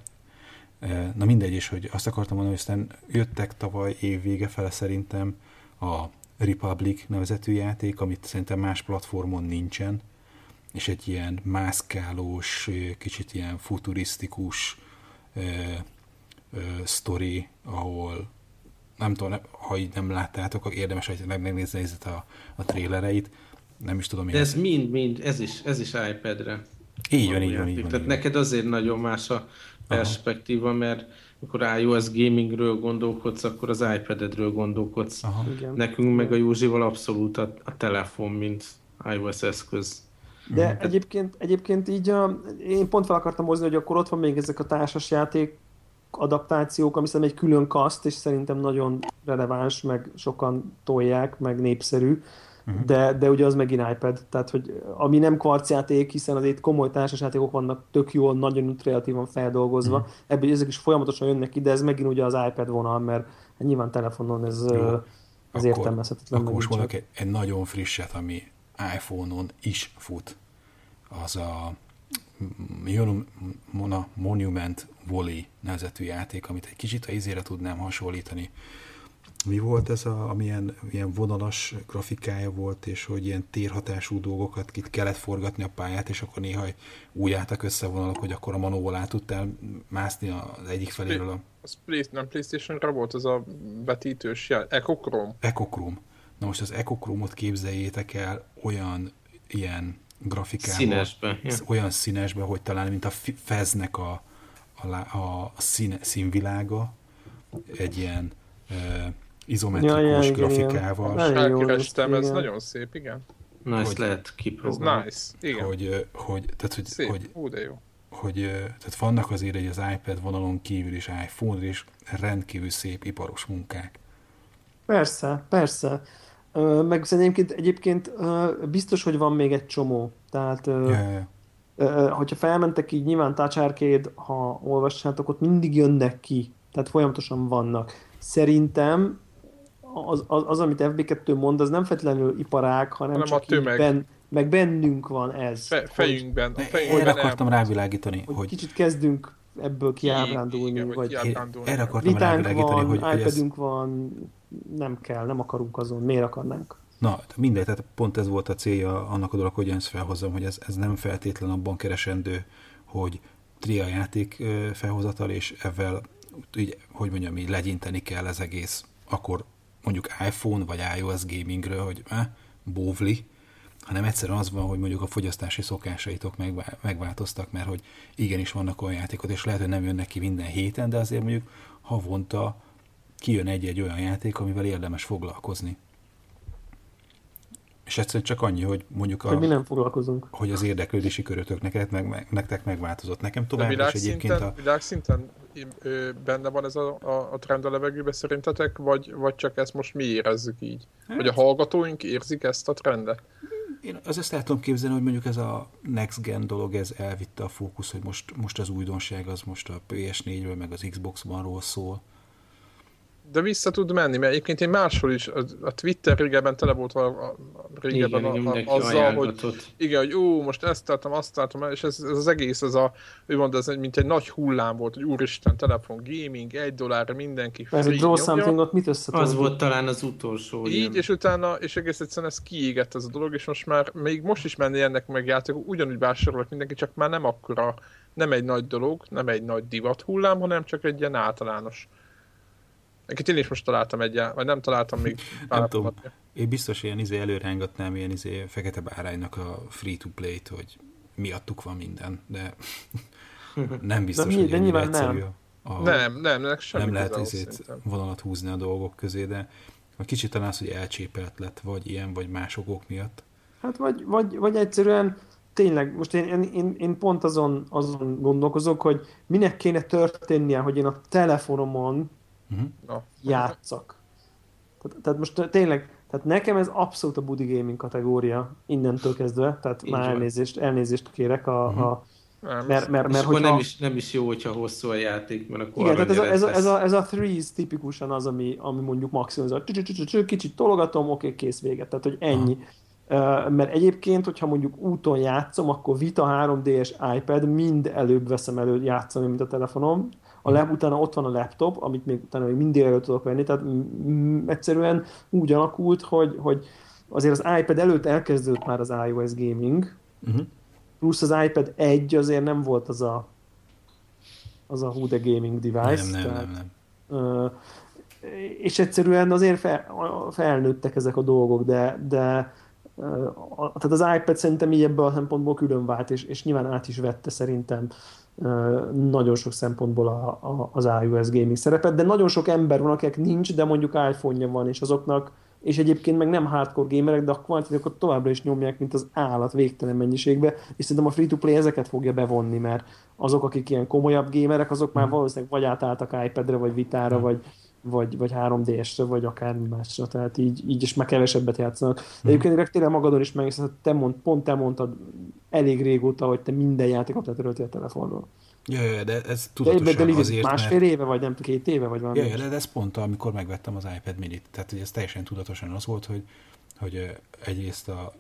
Na mindegy is, hogy azt akartam mondani, hogy aztán jöttek tavaly év vége fele szerintem a Republic nevezetű játék, amit szerintem más platformon nincsen, és egy ilyen mászkálós, kicsit ilyen futurisztikus ö, ö, sztori, ahol nem tudom, ha így nem láttátok, érdemes, hogy meg megnézni a, a trélereit. Nem is tudom, De ez mind-mind, ez is, ez is iPad-re. Így van, így van, így van. Tehát így neked van. azért nagyon más a perspektíva, Aha. mert amikor iOS gamingről gondolkodsz, akkor az iPad-edről gondolkodsz. Aha. Nekünk meg a Józsival abszolút a, a telefon, mint iOS eszköz. De mm. egyébként, egyébként így a, én pont fel akartam hozni, hogy akkor ott van még ezek a társasjáték adaptációk, ami szerintem egy külön kaszt, és szerintem nagyon releváns, meg sokan tolják, meg népszerű, uh-huh. de, de ugye az megint iPad, tehát hogy ami nem kvarcjáték, hiszen azért komoly társasjátékok vannak tök jól, nagyon kreatívan feldolgozva, uh-huh. ebből ezek is folyamatosan jönnek ide, ez megint ugye az iPad vonal, mert nyilván telefonon ez Jó. az értelmezhetetlen. Akkor most mondok egy, egy nagyon frisset, ami iPhone-on is fut. Az a Monument Volley nevezetű játék, amit egy kicsit a izére tudnám hasonlítani. Mi volt ez, a, amilyen ilyen vonalas grafikája volt, és hogy ilyen térhatású dolgokat itt kellett forgatni a pályát, és akkor néha úgy álltak össze vonalak, hogy akkor a manóval át tudtál mászni az egyik feléről. A... Az play, nem Playstation-ra volt az a betítős jel, Echochrome. Echochrome. Na most az Echochrome-ot képzeljétek el olyan ilyen grafikával. Színesbe. Ja. Olyan színesbe, hogy talán mint a Feznek a, a, a szín, színvilága, egy ilyen izometrikus ja, ja, grafikával. Igen, Elkerestem, ez nagyon szép, igen. Na, ezt lehet kipróbálni. Ez nice, igen. Hogy, hogy, tehát, hogy, szép. hogy, Ú, de jó. hogy tehát vannak azért egy az iPad vonalon kívül is iPhone is rendkívül szép iparos munkák. Persze, persze. Meg egyébként, egyébként biztos, hogy van még egy csomó. Tehát yeah, yeah. hogyha felmentek így, nyilván Touch Arcade, ha olvassátok, ott mindig jönnek ki. Tehát folyamatosan vannak. Szerintem az, az, az amit FB2 mond, az nem feltétlenül iparág, hanem, hanem csak a tömeg. Ben, meg bennünk van ez. Fe, fejünkben. Hogy, fejünkben én akartam rávilágítani, hogy, hogy kicsit kezdünk ebből kiábrándulni, igen, vagy, vagy kiábrándulni. Erre akartam rávilágítani, van, hogy, iPadünk ez... van, nem kell, nem akarunk azon, miért akarnánk? Na, mindegy, tehát pont ez volt a célja annak a dolog, hogy ezt felhozzam, hogy ez, ez nem feltétlen abban keresendő, hogy tria játék felhozatal, és ezzel, így, hogy mondjam, így legyinteni kell ez egész, akkor mondjuk iPhone vagy iOS gamingről, hogy eh, bóvli, hanem egyszerűen az van, hogy mondjuk a fogyasztási szokásaitok megváltoztak, mert hogy igenis vannak olyan játékok, és lehet, hogy nem jönnek ki minden héten, de azért mondjuk havonta kijön egy-egy olyan játék, amivel érdemes foglalkozni. És egyszerűen csak annyi, hogy mondjuk a, hogy mi nem foglalkozunk. Hogy az érdeklődési körötök neked, meg, nektek megváltozott. Nekem tovább is egyébként a... Világszinten benne van ez a, a, a trend a levegőbe szerintetek, vagy, vagy csak ezt most mi érezzük így? Hát. Vagy a hallgatóink érzik ezt a trendet? Én az ezt el tudom képzelni, hogy mondjuk ez a next gen dolog, ez elvitte a fókusz, hogy most, most az újdonság az most a PS4-ről, meg az Xbox-banról szól de vissza tud menni, mert egyébként én máshol is, a, Twitter régebben tele volt a, a, régebben igen, a, a, azzal, hogy igen, hogy ó, most ezt tartom, azt tartom, és ez, ez az egész, ez a, ő mondta, ez mint egy nagy hullám volt, hogy úristen, telefon, gaming, egy dollárra mindenki Ez a Draw Something-ot mit Az volt talán az utolsó. Így, ilyen. és utána, és egész egyszerűen ez kiégett ez a dolog, és most már, még most is menni ennek meg játékok, ugyanúgy vásárolok mindenki, csak már nem akkora, nem egy nagy dolog, nem egy nagy divat hullám, hanem csak egy ilyen általános Egyébként én is most találtam egy, vagy nem találtam még. Nem tudom. Én biztos ilyen izé előrángatnám ilyen izé fekete báránynak a free-to-play-t, hogy miattuk van minden, de nem biztos, de mi, hogy de nyilván egyszerű. Nem. A, nem, nem, nem, nem lehet izét vonalat húzni a dolgok közé, de a kicsit talán az, hogy elcsépelt lett, vagy ilyen, vagy más okok miatt. Hát vagy, vagy, vagy egyszerűen tényleg, most én, én, én pont azon, azon gondolkozok, hogy minek kéne történnie, hogy én a telefonomon uh-huh. játszak. Tehát, tehát most tényleg, tehát nekem ez abszolút a budi gaming kategória innentől kezdve, tehát Így már elnézést, elnézést kérek a, uh-huh. a nem, mert, mert, mert hogyha... nem, is, nem is jó, hogyha hosszú a játék, mert akkor Igen, tehát ez a, ez, a, ez, a, ez a threes tipikusan az, ami, ami mondjuk maximum, ez a kicsit tologatom, oké, kész véget, tehát hogy ennyi. Uh, mert egyébként, hogyha mondjuk úton játszom, akkor Vita 3DS iPad mind előbb veszem elő játszani, mint a telefonom, a lap utána ott van a laptop, amit még utána még mindig elő tudok venni, tehát egyszerűen úgy alakult, hogy, hogy azért az iPad előtt elkezdődött már az iOS gaming, uh-huh. plusz az iPad 1 azért nem volt az a az a Hude gaming device. Nem, nem, tehát, nem, nem. és egyszerűen azért fel, felnőttek ezek a dolgok, de, de tehát az iPad szerintem így ebből a szempontból külön vált, és, és nyilván át is vette szerintem nagyon sok szempontból a, a, az iOS gaming szerepet, de nagyon sok ember van, akinek nincs, de mondjuk iPhone-ja van, és azoknak, és egyébként meg nem hardcore gamerek, de a kvantitákat továbbra is nyomják, mint az állat végtelen mennyiségbe, és szerintem a free-to-play ezeket fogja bevonni, mert azok, akik ilyen komolyabb gamerek, azok már hmm. valószínűleg vagy átálltak iPad-re, vagy Vitára, hmm. vagy, vagy, vagy 3D-esre, vagy akár másra, tehát így, így is már kevesebbet játszanak. De hmm. egyébként tényleg magadon is megnézted, te mond, pont te mondtad elég régóta, hogy te minden játékot letöröltél a telefonról. Ja, ja, de ez tudatosan de, de azért, másfél mert... éve, vagy nem két éve, vagy valami. Ja, ja, de ez pont amikor megvettem az iPad mini Tehát, hogy ez teljesen tudatosan az volt, hogy, hogy egyrészt a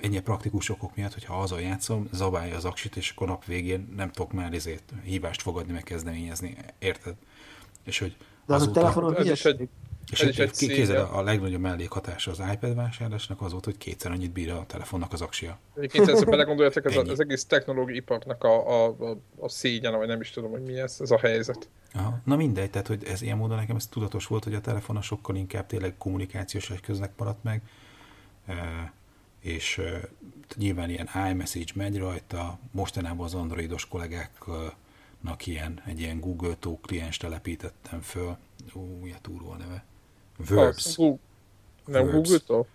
ennyi praktikus okok miatt, hogyha azon játszom, zabálja az aksit, és akkor nap végén nem tudok már ezért hívást fogadni, meg kezdeményezni. Érted? És hogy de az a telefonon hülyeség. És egy, egy kézzel a legnagyobb mellékhatása az iPad vásárlásnak az volt, hogy kétszer annyit bír a telefonnak az aksia. Egyébként ezt belegondoljatok, ez az egész technológiai iparnak a, a, a, a szégyen, vagy nem is tudom, hogy mi ez, ez a helyzet. Aha. Na mindegy, tehát hogy ez ilyen módon nekem ez tudatos volt, hogy a telefon sokkal inkább tényleg kommunikációs eszköznek maradt meg, e, és e, nyilván ilyen iMessage megy rajta, mostanában az androidos kollégáknak ilyen, egy ilyen Google Talk kliens telepítettem föl, ó, a túró a neve. Verbs. A, nem Google-tól?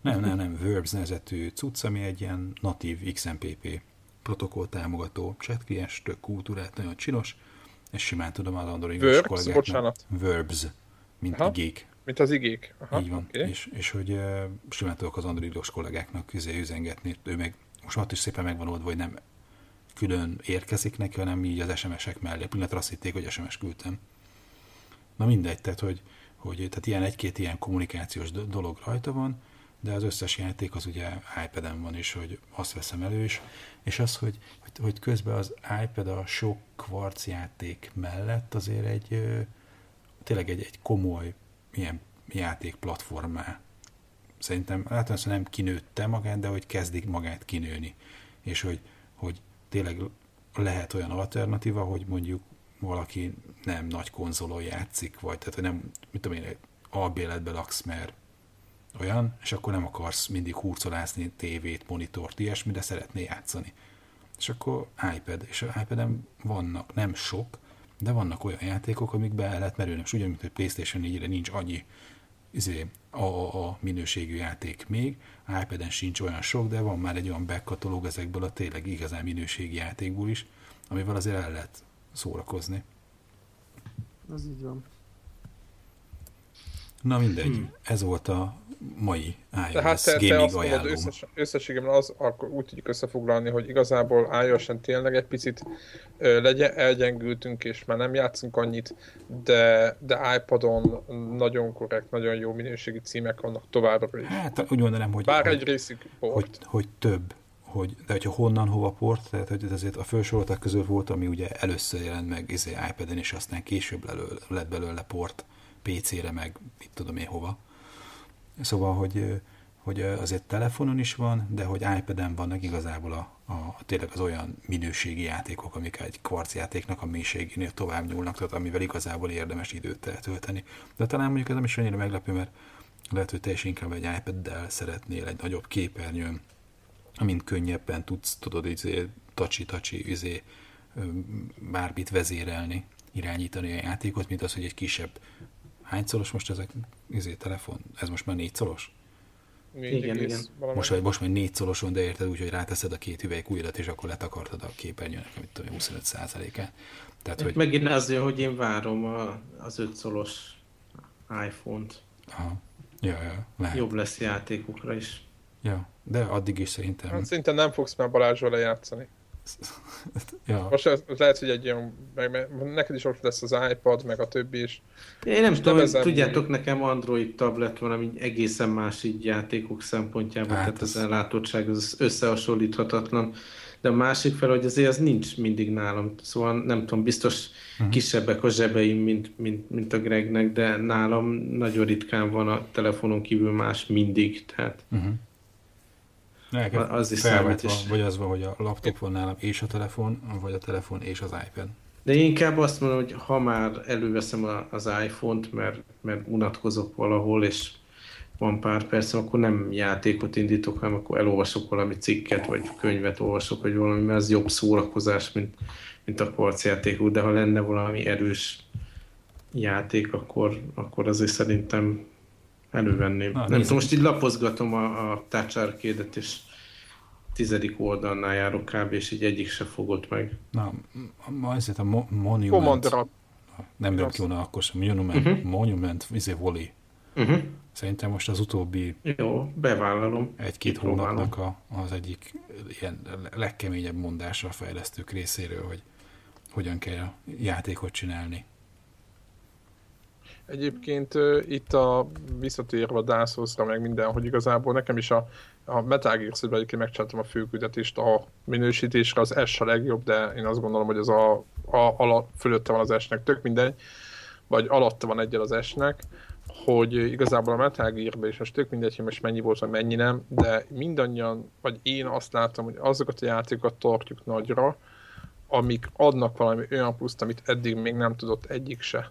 Nem, nem, nem. Verbs nevezetű cucc, ami egy ilyen natív XMPP protokoll támogató chat tök kultúrát, nagyon csinos, és simán tudom az android Verbs, bocsánat. Verbs, mint Aha. igék. Mint az igék. Aha, Így van. Okay. És, és hogy uh, simán tudok az androidos kollégáknak közé üzengetni. Ő meg most ott is szépen megvan oldva, hogy nem külön érkezik neki, hanem így az SMS-ek mellé. Pillanatra azt hitték, hogy SMS küldtem. Na mindegy, tehát hogy, hogy tehát ilyen egy-két ilyen kommunikációs dolog rajta van, de az összes játék az ugye iPad-en van is, hogy azt veszem elő is, és az, hogy, hogy, közben az iPad a sok kvarc játék mellett azért egy tényleg egy, egy komoly ilyen játék platformá szerintem általában nem kinőtte magát, de hogy kezdik magát kinőni. És hogy, hogy tényleg lehet olyan alternatíva, hogy mondjuk valaki nem nagy konzolon játszik, vagy tehát nem, mit tudom én, albéletbe laksz, mert olyan, és akkor nem akarsz mindig hurcolászni tévét, monitort, ilyesmi, de szeretné játszani. És akkor iPad, és a iPad-en vannak, nem sok, de vannak olyan játékok, amik el lehet merülni. És ugyanúgy, hogy PlayStation 4-re nincs annyi izé, a, minőségű játék még, iPad-en sincs olyan sok, de van már egy olyan back katalóg ezekből a tényleg igazán minőségi játékból is, amivel azért el lehet szórakozni. Az így van. Na mindegy, hmm. ez volt a mai iOS Tehát te, gaming te azt mondod, összes, összességében az, akkor úgy tudjuk összefoglalni, hogy igazából iOS-en tényleg egy picit ö, legyen, elgyengültünk, és már nem játszunk annyit, de, de iPadon nagyon korrekt, nagyon jó minőségi címek vannak továbbra is. Hát úgy mondanám, hogy, Bár hogy, egy részük hogy, hogy több, hogy, de hogyha honnan, hova port, tehát hogy azért a felsoroltak közül volt, ami ugye először jelent meg izé iPad-en, és aztán később lelő, lett belőle port PC-re, meg mit tudom én hova. Szóval, hogy, hogy azért telefonon is van, de hogy iPad-en vannak igazából a, a, tényleg az olyan minőségi játékok, amik egy kvarcjátéknak a mélységénél tovább nyúlnak, tehát amivel igazából érdemes időt eltölteni. De talán mondjuk ez nem is annyira meglepő, mert lehet, hogy te is inkább egy iPad-del szeretnél egy nagyobb képernyőn, amint könnyebben tudsz, tudod, izé, tacsi-tacsi, izé, bármit vezérelni, irányítani a játékot, mint az, hogy egy kisebb hány szoros most ezek, izé, telefon? Ez most már négy szoros? igen, igen. Most, vagy most már négy szoroson, de érted úgy, hogy ráteszed a két üveg újrat, és akkor letakartad a képernyőnek, amit tudom, 25 százalékát. Tehát, hogy... Megint azért, hogy én várom a, az 5 szoros iPhone-t. Aha. Ja, ja, lehet. Jobb lesz játékokra is. Ja, de addig is szerintem... Hát szerintem nem fogsz már Balázsról lejátszani. Ja. Most ez, lehet, hogy egy ilyen, meg, meg, neked is ott lesz az iPad, meg a többi is. Én nem tudom, hogy tudjátok, nekem Android tablet van, ami egészen más így játékok szempontjából, hát tehát az ellátottság az összehasonlíthatatlan. De a másik fel, hogy azért az nincs mindig nálam. Szóval nem tudom, biztos uh-huh. kisebbek a zsebeim, mint, mint, mint a Gregnek, de nálam nagyon ritkán van a telefonon kívül más mindig. Tehát uh-huh. Nekem az is számít is. Vagy az van, hogy a laptop van nálam és a telefon, vagy a telefon és az iPad. De én inkább azt mondom, hogy ha már előveszem a, az iPhone-t, mert, mert unatkozok valahol, és van pár perc, akkor nem játékot indítok, hanem akkor elolvasok valami cikket, vagy könyvet olvasok, vagy valami, mert az jobb szórakozás, mint, mint a harcjátékok, de ha lenne valami erős játék, akkor, akkor azért szerintem elővenném. Na, nem tudom, most így lapozgatom a, a Arcade-et, és tizedik oldalnál járok kb. és így egyik se fogott meg. Na, ma ezért a mo- Monument... Komandra. Nem jön ki akkor sem. Monument, uh-huh. Monument, izé Voli. Uh-huh. Szerintem most az utóbbi... Jó, bevállalom. Egy-két hónapnak a, az egyik ilyen legkeményebb mondása a fejlesztők részéről, hogy hogyan kell játékot csinálni. Egyébként itt a visszatérve a Dászózra, meg minden, hogy igazából nekem is a, a Metal Gear Solid egyébként megcsináltam a főküldetést, a minősítésre az S a legjobb, de én azt gondolom, hogy az a, a alatt, fölötte van az S-nek, tök mindegy, vagy alatta van egyel az S-nek, hogy igazából a Metal gear is most tök mindegy, hogy most mennyi volt, vagy mennyi nem, de mindannyian, vagy én azt látom, hogy azokat a játékokat tartjuk nagyra, amik adnak valami olyan pluszt, amit eddig még nem tudott egyik se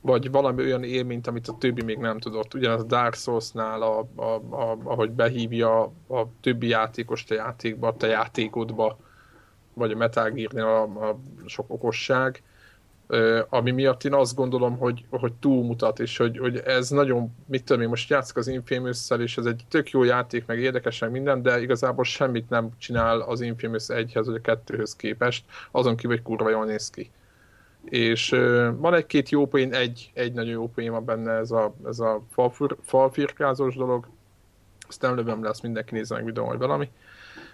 vagy valami olyan élményt, amit a többi még nem tudott. Ugyanaz a Dark Souls-nál, a, a, a, ahogy behívja a többi játékost a játékba, a te játékodba, vagy a Metal Gear-nél a, a sok okosság, ami miatt én azt gondolom, hogy, hogy túlmutat, és hogy, hogy ez nagyon, mit tudom én, most játszik az infamous és ez egy tök jó játék, meg érdekesen minden, de igazából semmit nem csinál az Infamous 1-hez, vagy a 2-höz képest, azon kívül, hogy kurva jól néz ki és van egy-két jó poén, egy, egy nagyon jó poén van benne, ez a, ez a falfir, falfirkázós dolog, azt nem lövöm lesz, mindenki nézze meg videón, vagy valami,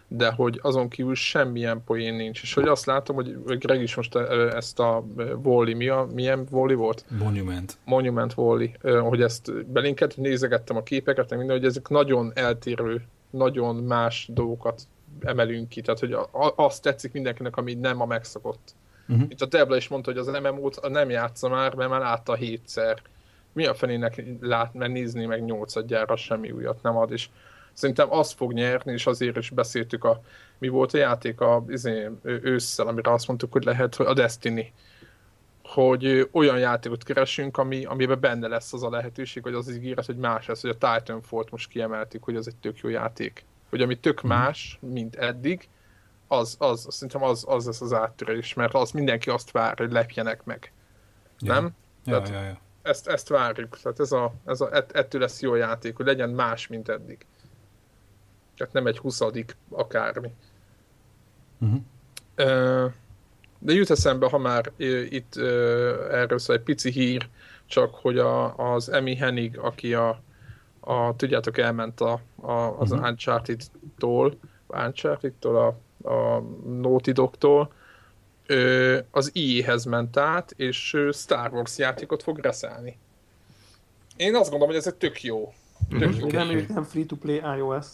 de hogy azon kívül semmilyen poén nincs, és hogy azt látom, hogy Greg is most ezt a Wally, mi a, milyen Wally volt? Monument. Monument Wally, hogy ezt belinket, nézegettem a képeket, minden, hogy ezek nagyon eltérő, nagyon más dolgokat emelünk ki, tehát hogy azt tetszik mindenkinek, ami nem a megszokott Uh-huh. Itt a Debla is mondta, hogy az MMO-t nem játsza már, mert már látta hétszer. Mi a fenének lát, mert nézni meg nyolcadjára semmi újat nem ad, és szerintem az fog nyerni, és azért is beszéltük a, mi volt a játék a izé, ősszel, amire azt mondtuk, hogy lehet, hogy a Destiny hogy olyan játékot keresünk, ami, amiben benne lesz az a lehetőség, hogy az ígéret, hogy más lesz, hogy a Titanfall-t most kiemeltük, hogy az egy tök jó játék. Hogy ami tök mhm. más, mint eddig, az, az, szerintem az, az lesz az áttörés, mert az mindenki azt vár, hogy lepjenek meg. Ja. Nem? Ja, Tehát ja, ja. Ezt, ezt várjuk. Tehát ez a, ez a, ettől lesz jó játék, hogy legyen más, mint eddig. Tehát nem egy huszadik akármi. Uh-huh. De jut eszembe, ha már itt erről szól egy pici hír, csak hogy a, az Emi Hennig, aki a, a tudjátok, elment a, a, az uh-huh. Uncharted-tól, Uncharted-tól a a Naughty Dog-tól, az EA-hez ment át, és Star Wars játékot fog reszelni. Én azt gondolom, hogy ez egy tök jó. Tök mm-hmm. jó. Reméljük nem free-to-play iOS.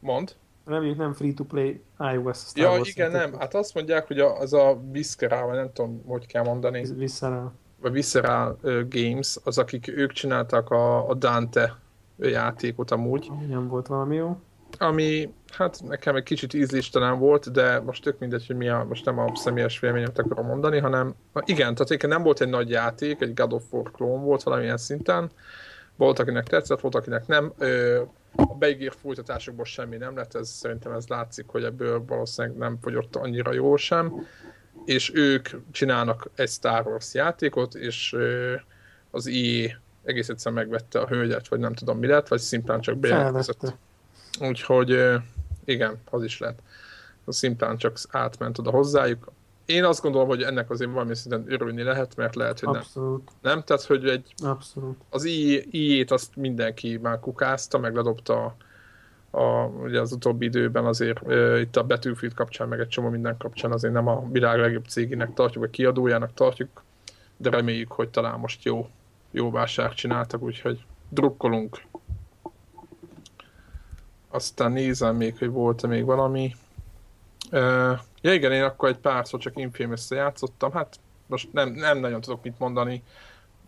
Mond? Reméljük nem free-to-play iOS Star Ja, Wars igen, játékot. nem. Hát azt mondják, hogy az a Visceral, vagy nem tudom, hogy kell mondani. Visceral. Vagy Visceral uh, Games, az akik ők csináltak a, a Dante játékot amúgy. Nem volt valami jó ami hát nekem egy kicsit ízléstelen volt, de most tök mindegy, hogy mi a, most nem a személyes véleményemet akarom mondani, hanem igen, tehát nem volt egy nagy játék, egy God of War klón volt valamilyen szinten, volt, akinek tetszett, volt, akinek nem. Ö, a beígért folytatásokból semmi nem lett, ez szerintem ez látszik, hogy ebből valószínűleg nem fogyott annyira jó sem, és ők csinálnak egy Star Wars játékot, és ö, az IE egész egyszerűen megvette a hölgyet, vagy nem tudom mi lett, vagy szimplán csak bejelentkezett. Úgyhogy igen, az is lehet. A szimplán csak átment oda hozzájuk. Én azt gondolom, hogy ennek azért valami szinten örülni lehet, mert lehet, hogy Abszolút. nem. Nem? Tehát, hogy egy, Abszolút. az IE-t azt mindenki már kukázta, meg ledobta a, a, ugye az utóbbi időben azért e, itt a Battlefield kapcsán, meg egy csomó minden kapcsán azért nem a világ legjobb cégének tartjuk, vagy kiadójának tartjuk, de reméljük, hogy talán most jó, jó vásár csináltak, úgyhogy drukkolunk. Aztán nézem még, hogy volt-e még valami. Uh, ja igen, én akkor egy párszor csak infamous játszottam, hát most nem, nem nagyon tudok mit mondani,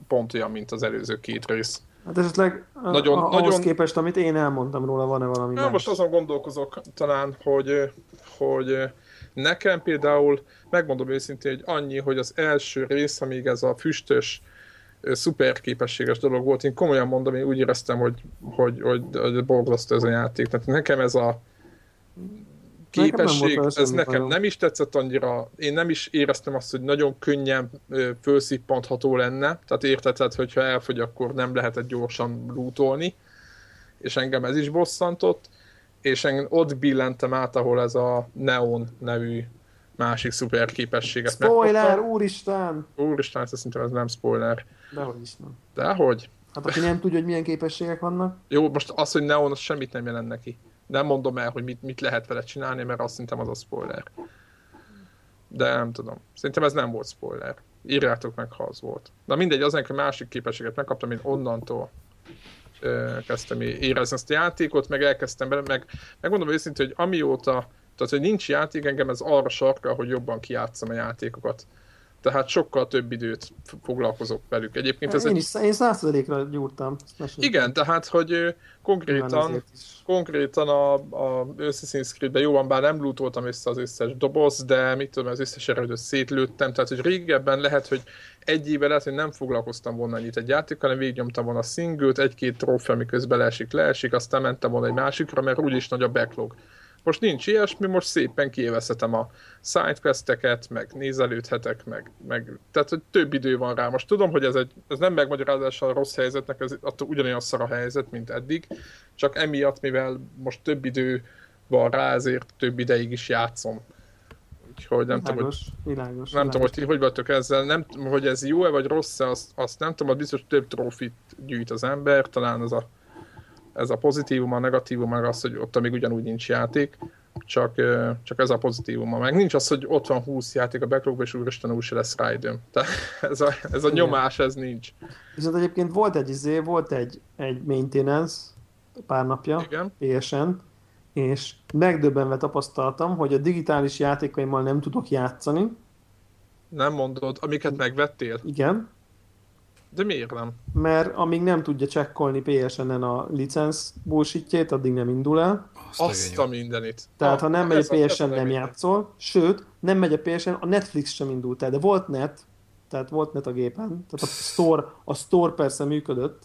pont olyan, mint az előző két rész. Hát esetleg nagyon, a, ahhoz nagyon... képest, amit én elmondtam róla, van-e valami Na, most azon gondolkozok talán, hogy, hogy Nekem például, megmondom őszintén, hogy annyi, hogy az első rész, amíg ez a füstös, szuper képességes dolog volt, én komolyan mondom, én úgy éreztem, hogy, hogy, hogy, hogy borzasztó ez a játék. Tehát nekem ez a képesség, nekem ez nekem nagyon. nem is tetszett annyira, én nem is éreztem azt, hogy nagyon könnyen felszippantható lenne, tehát érted, tehát, hogyha elfogy, akkor nem lehetett gyorsan lootolni, és engem ez is bosszantott, és engem ott billentem át, ahol ez a Neon nevű másik szuper képességet Spoiler, megkaptam. úristen! Úristen, ezt szerintem ez nem spoiler. Dehogy is nem. Dehogy? Hát aki nem tudja, hogy milyen képességek vannak. Jó, most az, hogy Neon, az semmit nem jelent neki. Nem mondom el, hogy mit, mit lehet vele csinálni, mert azt szerintem az a spoiler. De nem tudom. Szerintem ez nem volt spoiler. Írjátok meg, ha az volt. Na mindegy, az hogy másik képességet megkaptam, én onnantól ö, kezdtem érezni ezt a játékot, meg elkezdtem bele, meg megmondom őszintén, hogy amióta, tehát hogy nincs játék, engem ez arra sarkal, hogy jobban kiátszom a játékokat tehát sokkal több időt foglalkozok velük. Egyébként ez én egy... is, én százszerzékra gyúrtam. Igen, tehát, hogy konkrétan, konkrétan a, a Assassin's Creed-ben jó van, bár nem lootoltam össze az összes doboz, de mit tudom, az összes erődöt szétlőttem, tehát, hogy régebben lehet, hogy egy éve lehet, hogy nem foglalkoztam volna ennyit egy játékkal, hanem végignyomtam volna a single egy-két trófea, miközben leesik, leesik, aztán mentem volna egy másikra, mert úgyis nagy a backlog. Most nincs ilyesmi, most szépen kiélvezhetem a sidequesteket, meg nézelődhetek, meg, meg, tehát hogy több idő van rá. Most tudom, hogy ez, egy, ez nem megmagyarázás a rossz helyzetnek, ez attól ugyanolyan szar a helyzet, mint eddig, csak emiatt, mivel most több idő van rá, ezért több ideig is játszom. Úgyhogy nem világos, tudom, hogy, világos, nem világos. tudom, hogy ti hogy vagytok ezzel, nem, hogy ez jó-e vagy rossz-e, azt, azt nem tudom, hogy biztos több trófit gyűjt az ember, talán az a ez a pozitívum, a negatívum meg az, hogy ott még ugyanúgy nincs játék, csak, csak ez a pozitívum. Meg nincs az, hogy ott van 20 játék a backlogba, és úristen úgy se lesz rá időm. Tehát ez a, ez a nyomás, ez nincs. Viszont egyébként volt egy izé, volt egy, egy maintenance pár napja, Igen. PSN, és megdöbbenve tapasztaltam, hogy a digitális játékaimmal nem tudok játszani. Nem mondod, amiket megvettél? Igen, De miért nem? mert amíg nem tudja csekkolni PSN-en a licensz bullshitjét, addig nem indul el. Azt, a Azt a mindenit. Tehát Ah, ha nem megy a PSN, nem játszol. Sőt, nem megy a PSN, a Netflix sem indult el, de volt net, tehát volt net a gépen. Tehát a store, a store persze működött.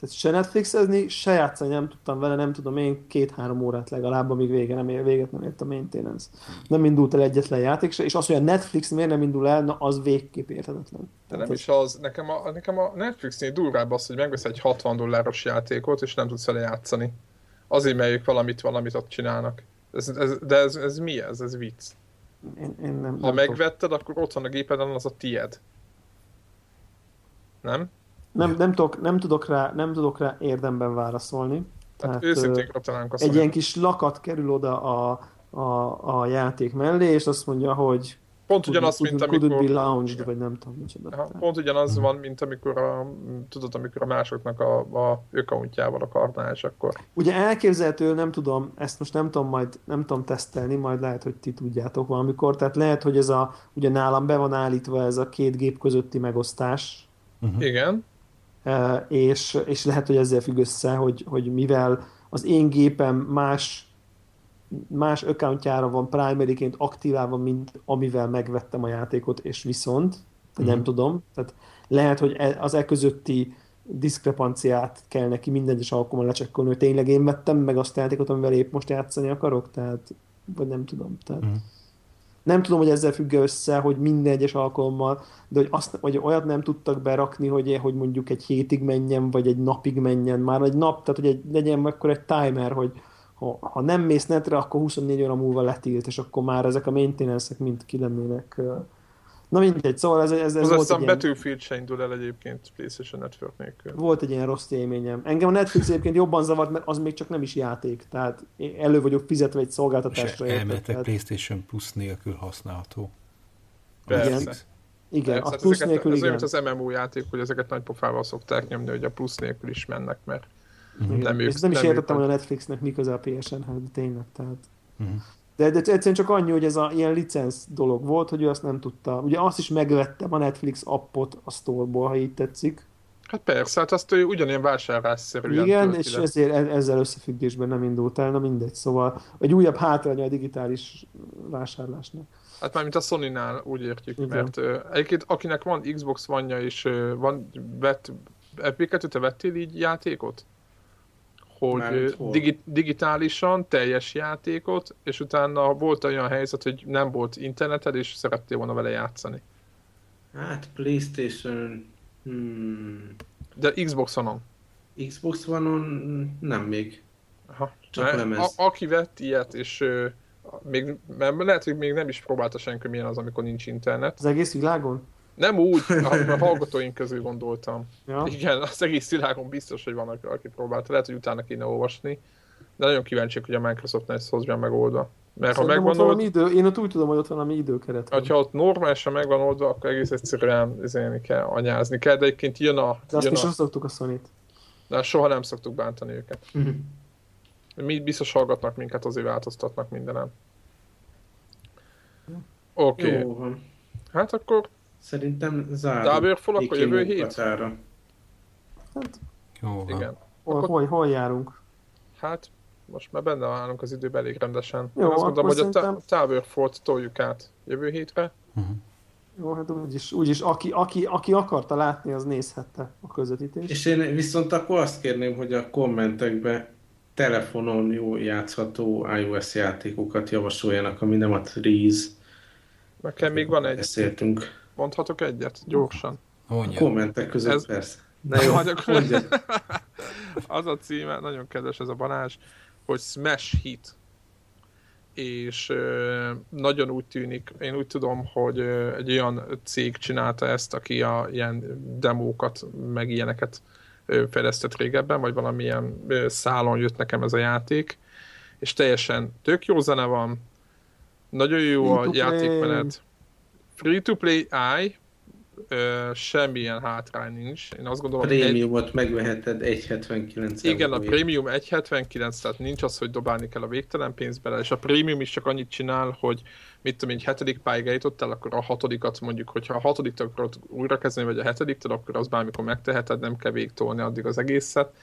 Tehát se Netflixezni, se játszani nem tudtam vele, nem tudom én, két-három órát legalább, amíg vége nem ér, véget nem ért a maintenance. Nem indult el egyetlen játék se, és az, hogy a Netflix miért nem indul el, na az végképp érthetetlen. De Tehát nem az- is az, nekem a, nekem a Netflixnél durvább az, hogy megvesz egy 60 dolláros játékot, és nem tudsz vele játszani. Azért, mert ők valamit, valamit ott csinálnak. Ez, ez, de ez, ez mi ez? Ez vicc. Én, én nem, Ha nem megvetted, akkor ott van a gépeden, az a tied. Nem? Nem, nem, tudok, nem, tudok rá, nem tudok rá érdemben válaszolni. Tehát őszintén azt, egy ilyen kis lakat kerül oda a, a, a játék mellé, és azt mondja, hogy Pont ugyanaz, mint could, could it amikor... be Igen. vagy nem tudom micsoda. Tehát- pont ugyanaz van, mint amikor a, tudod, amikor a másoknak a, a accountjával akarná, és akkor Ugye elképzelhető, nem tudom, ezt most nem tudom majd, nem tudom tesztelni, majd lehet, hogy ti tudjátok valamikor, tehát lehet, hogy ez a, ugye nálam be van állítva ez a két gép közötti megosztás, Uh-huh. igen, és, és lehet, hogy ezzel függ össze, hogy, hogy mivel az én gépem más más accountjára van primaryként aktiválva, mint amivel megvettem a játékot, és viszont, vagy nem Mhm. tudom, tehát lehet, hogy e- az e közötti diszkrepanciát kell neki minden egyes alkalommal lecsekkolni, hogy tényleg én vettem meg azt a játékot, amivel épp most játszani akarok, tehát, vagy nem tudom. Tehát, Mhm. Nem tudom, hogy ezzel függ össze, hogy minden egyes alkalommal, de hogy, azt, vagy olyat nem tudtak berakni, hogy, hogy mondjuk egy hétig menjen, vagy egy napig menjen, már egy nap, tehát hogy egy, legyen akkor egy timer, hogy ha, ha nem mész netre, akkor 24 óra múlva letilt, és akkor már ezek a maintenance mind ki lennének. Na mindegy, szóval ez, ez, ez az volt, aztán egy ilyen, Battlefield se indul el egyébként PlayStation Network nélkül. volt egy ilyen rossz élményem. Engem a Netflix egyébként jobban zavart, mert az még csak nem is játék. Tehát elő vagyok fizetve egy És szolgáltatásra. érted? elméletileg Tehát, PlayStation Plus nélkül használható. Persze. Igen. igen, Persze, a hát plusz ezeket, nélkül ez igen. olyan, az MMO játék, hogy ezeket nagy pofával szokták nyomni, hogy a plusz nélkül is mennek, mert Igen. Nem és ők- nem is értettem, hogy a Netflixnek mi köze a PSN-hez, de tényleg, tehát. Uh-huh. De, de egyszerűen csak annyi, hogy ez a ilyen licensz dolog volt, hogy ő azt nem tudta. Ugye azt is megvettem a Netflix appot a storeból, ha így tetszik. Hát persze, hát azt ő ugyanilyen vásárlásszerűen Igen, és le. ezért e- ezzel összefüggésben nem indult el, na mindegy, szóval egy újabb hátránya a digitális vásárlásnak. Hát már mint a Sony-nál úgy értjük, Igen. mert ö, egyébként akinek van Xbox One-ja és ö, van, vett, Epic-et, te vettél így játékot? Hogy digi, digitálisan teljes játékot, és utána volt olyan helyzet, hogy nem volt interneted, és szerettél volna vele játszani. Hát Playstation... Hmm, De Xbox One-on. Xbox One-on nem még. Aha. Csak Mert lemez. A, aki vett ilyet, és ö, még, mert lehet, hogy még nem is próbálta senki, milyen az, amikor nincs internet. Az egész világon? Nem úgy, a, a hallgatóink közül gondoltam. Ja. Igen, az egész világon biztos, hogy van, aki, próbálta. Lehet, hogy utána kéne olvasni. De nagyon kíváncsiak, hogy a Microsoftnál ezt hozzá megoldva. Mert ha megvan ott oldva, idő, én ott úgy tudom, hogy ott valami időkeret van. ha ott normálisan megvan oldva, akkor egész egyszerűen izélni kell, anyázni kell, de egyébként jön a... De azt Jön mi a szoktuk a sony de soha nem szoktuk bántani őket. Mi biztos hallgatnak minket, azért változtatnak mindenen. Oké, okay. Jó hát akkor Szerintem zárjuk. Táborfal akkor Iki jövő hét? Hát, Jó igen. hol, Akkor- hol, hol járunk? Hát, most már benne állunk az időben elég rendesen. Jó, Én azt akkor hogy a szerintem- ta- Towerfort toljuk át jövő hétre. Jó, hát úgyis, úgyis aki, aki, aki akarta látni, az nézhette a közvetítést. És én viszont akkor azt kérném, hogy a kommentekbe telefonon jó játszható iOS játékokat javasoljanak, ami nem a Trees. Nekem még van egy, Beszéltünk. Mondhatok egyet, gyorsan. A Mondja. kommentek között Ez- persze. Na jó, mondja. Az a címe, nagyon kedves ez a Balázs, hogy Smash Hit. És ö, nagyon úgy tűnik, én úgy tudom, hogy ö, egy olyan cég csinálta ezt, aki a ilyen demókat, meg ilyeneket ö, fejlesztett régebben, vagy valamilyen ö, szálon jött nekem ez a játék, és teljesen tök jó zene van, nagyon jó a játékmenet. Free to play áj, ö, semmilyen hátrány nincs. Én azt gondolom, hogy egy, Prémiumot megveheted 1,79 igen, a prémium 1.79, tehát nincs az, hogy dobálni kell a végtelen pénzt bele, és a prémium is csak annyit csinál, hogy mit tudom, egy hetedik pályáig eljutottál, akkor a hatodikat mondjuk, hogyha a hatodiktól akarod újra kezdeni, vagy a hetediktől, akkor az bármikor megteheted, nem kell végtolni addig az egészet.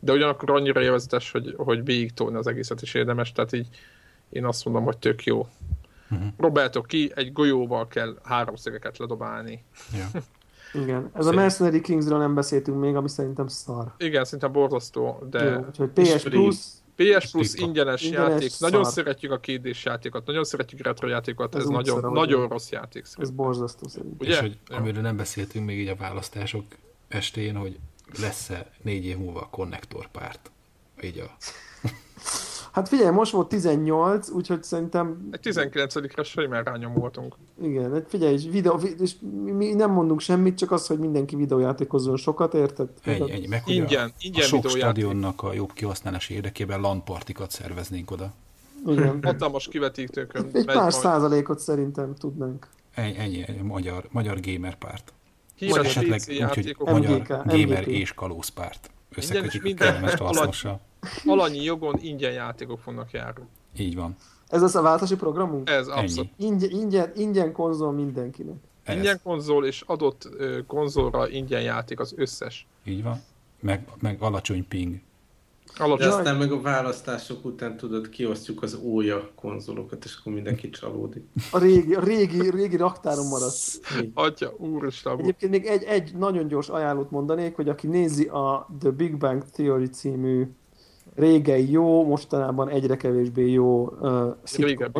De ugyanakkor annyira élvezetes, hogy, hogy végigtolni az egészet is érdemes, tehát így én azt mondom, hogy tök jó. Mhm. Próbáltok ki, egy golyóval kell három szögeket ledobálni. Ja. Igen. Ez a Szép. Mercenary Kingsről nem beszéltünk még, ami szerintem szar. Igen, szinte borzasztó, de... Jó, úgyhogy PS. Plus, PS Plus ingyenes, Ingyenes játék. szar. Nagyon szeretjük a kédés játékot, nagyon szeretjük retro játékot, Ez ez, nagyon, szar, ahogy nagyon van. rossz játék ez szerintem. borzasztó szerintem. Ugye? És hogy amiről nem beszéltünk még így a választások estén, hogy lesz-e négy év múlva a konnektorpárt. Így a... Hát figyelj, most volt 18, úgyhogy szerintem Egy 19-re simán rányomoltunk. igen, egy- figyelj, és, videó, vi- és mi- nem mondunk semmit, csak az, hogy mindenki videójátékozzon sokat, érted? Ennyi, ennyi. Meg Ingyen, a, ingyen a sok videójáték. stadionnak a jobb kihasználása érdekében LAN partikat szerveznénk oda. Igen. Hatalmas kivetítőkön Egy pár majd. százalékot szerintem tudnánk. Ennyi, ennyi, ennyi magyar, magyar gamer párt. Vagy Híres esetleg PC úgy, hogy játékok, MGK. magyar gamer MGP. és kalózpárt. Összekötjük a minden kellemes alatt. hasznossal. Alanyi jogon ingyen játékok fognak járni. Így van. Ez az a váltási programunk? Ez abszolút. Ingyen, ingyen, ingyen konzol mindenkinek. Ez. Ingyen konzol és adott konzolra ingyen játék az összes. Így van. Meg, meg alacsony ping. De Alacsony. aztán meg a választások után tudod, kiosztjuk az ója konzolokat, és akkor mindenki csalódik. A régi, a régi, régi raktáron maradt. Atya, úristen. Egyébként még egy, egy nagyon gyors ajánlót mondanék, hogy aki nézi a The Big Bang Theory című régen jó, mostanában egyre kevésbé jó uh,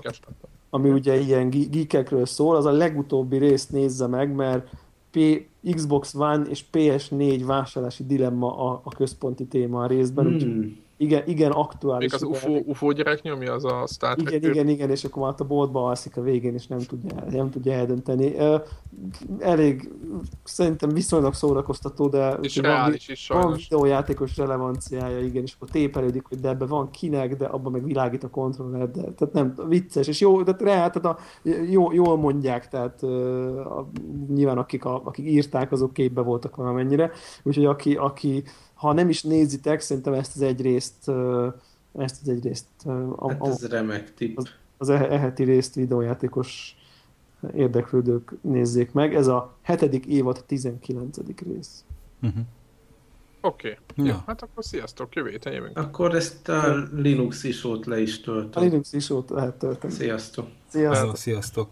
kezdtem. ami ugye ilyen geekekről szól, az a legutóbbi részt nézze meg, mert P, Xbox One és PS4 vásárlási dilemma a, a központi téma a részben, hmm. úgyhogy. Igen, igen aktuális. Még az. UFO, UFO gyerek nyomja, az a Star Trek. Igen, igen, igen, és akkor már a boltba alszik a végén, és nem tudja, nem tudja eldönteni. Elég, szerintem viszonylag szórakoztató, de És van, is van sajnos. videójátékos relevanciája, igen, és akkor tépelődik, hogy de ebbe van kinek, de abban meg világít a kontroller, de tehát nem, vicces, és jó, de reál, tehát a, jó, jól mondják, tehát a, nyilván akik, a, akik írták, azok képbe voltak valamennyire, úgyhogy aki, aki ha nem is nézitek, szerintem ezt az egy részt ezt az egy részt a, Hát a, ez remek tipp. az- az e- eheti részt videójátékos érdeklődők nézzék meg. Ez a hetedik évad 19. rész. Uh-huh. Oké. Ja. Jó, hát akkor sziasztok, jövő héten jövünk. Akkor ezt a Linux isót le is A töltöm. Linux is ott lehet tölteni. Sziasztok! Sziasztok! Sziasztok!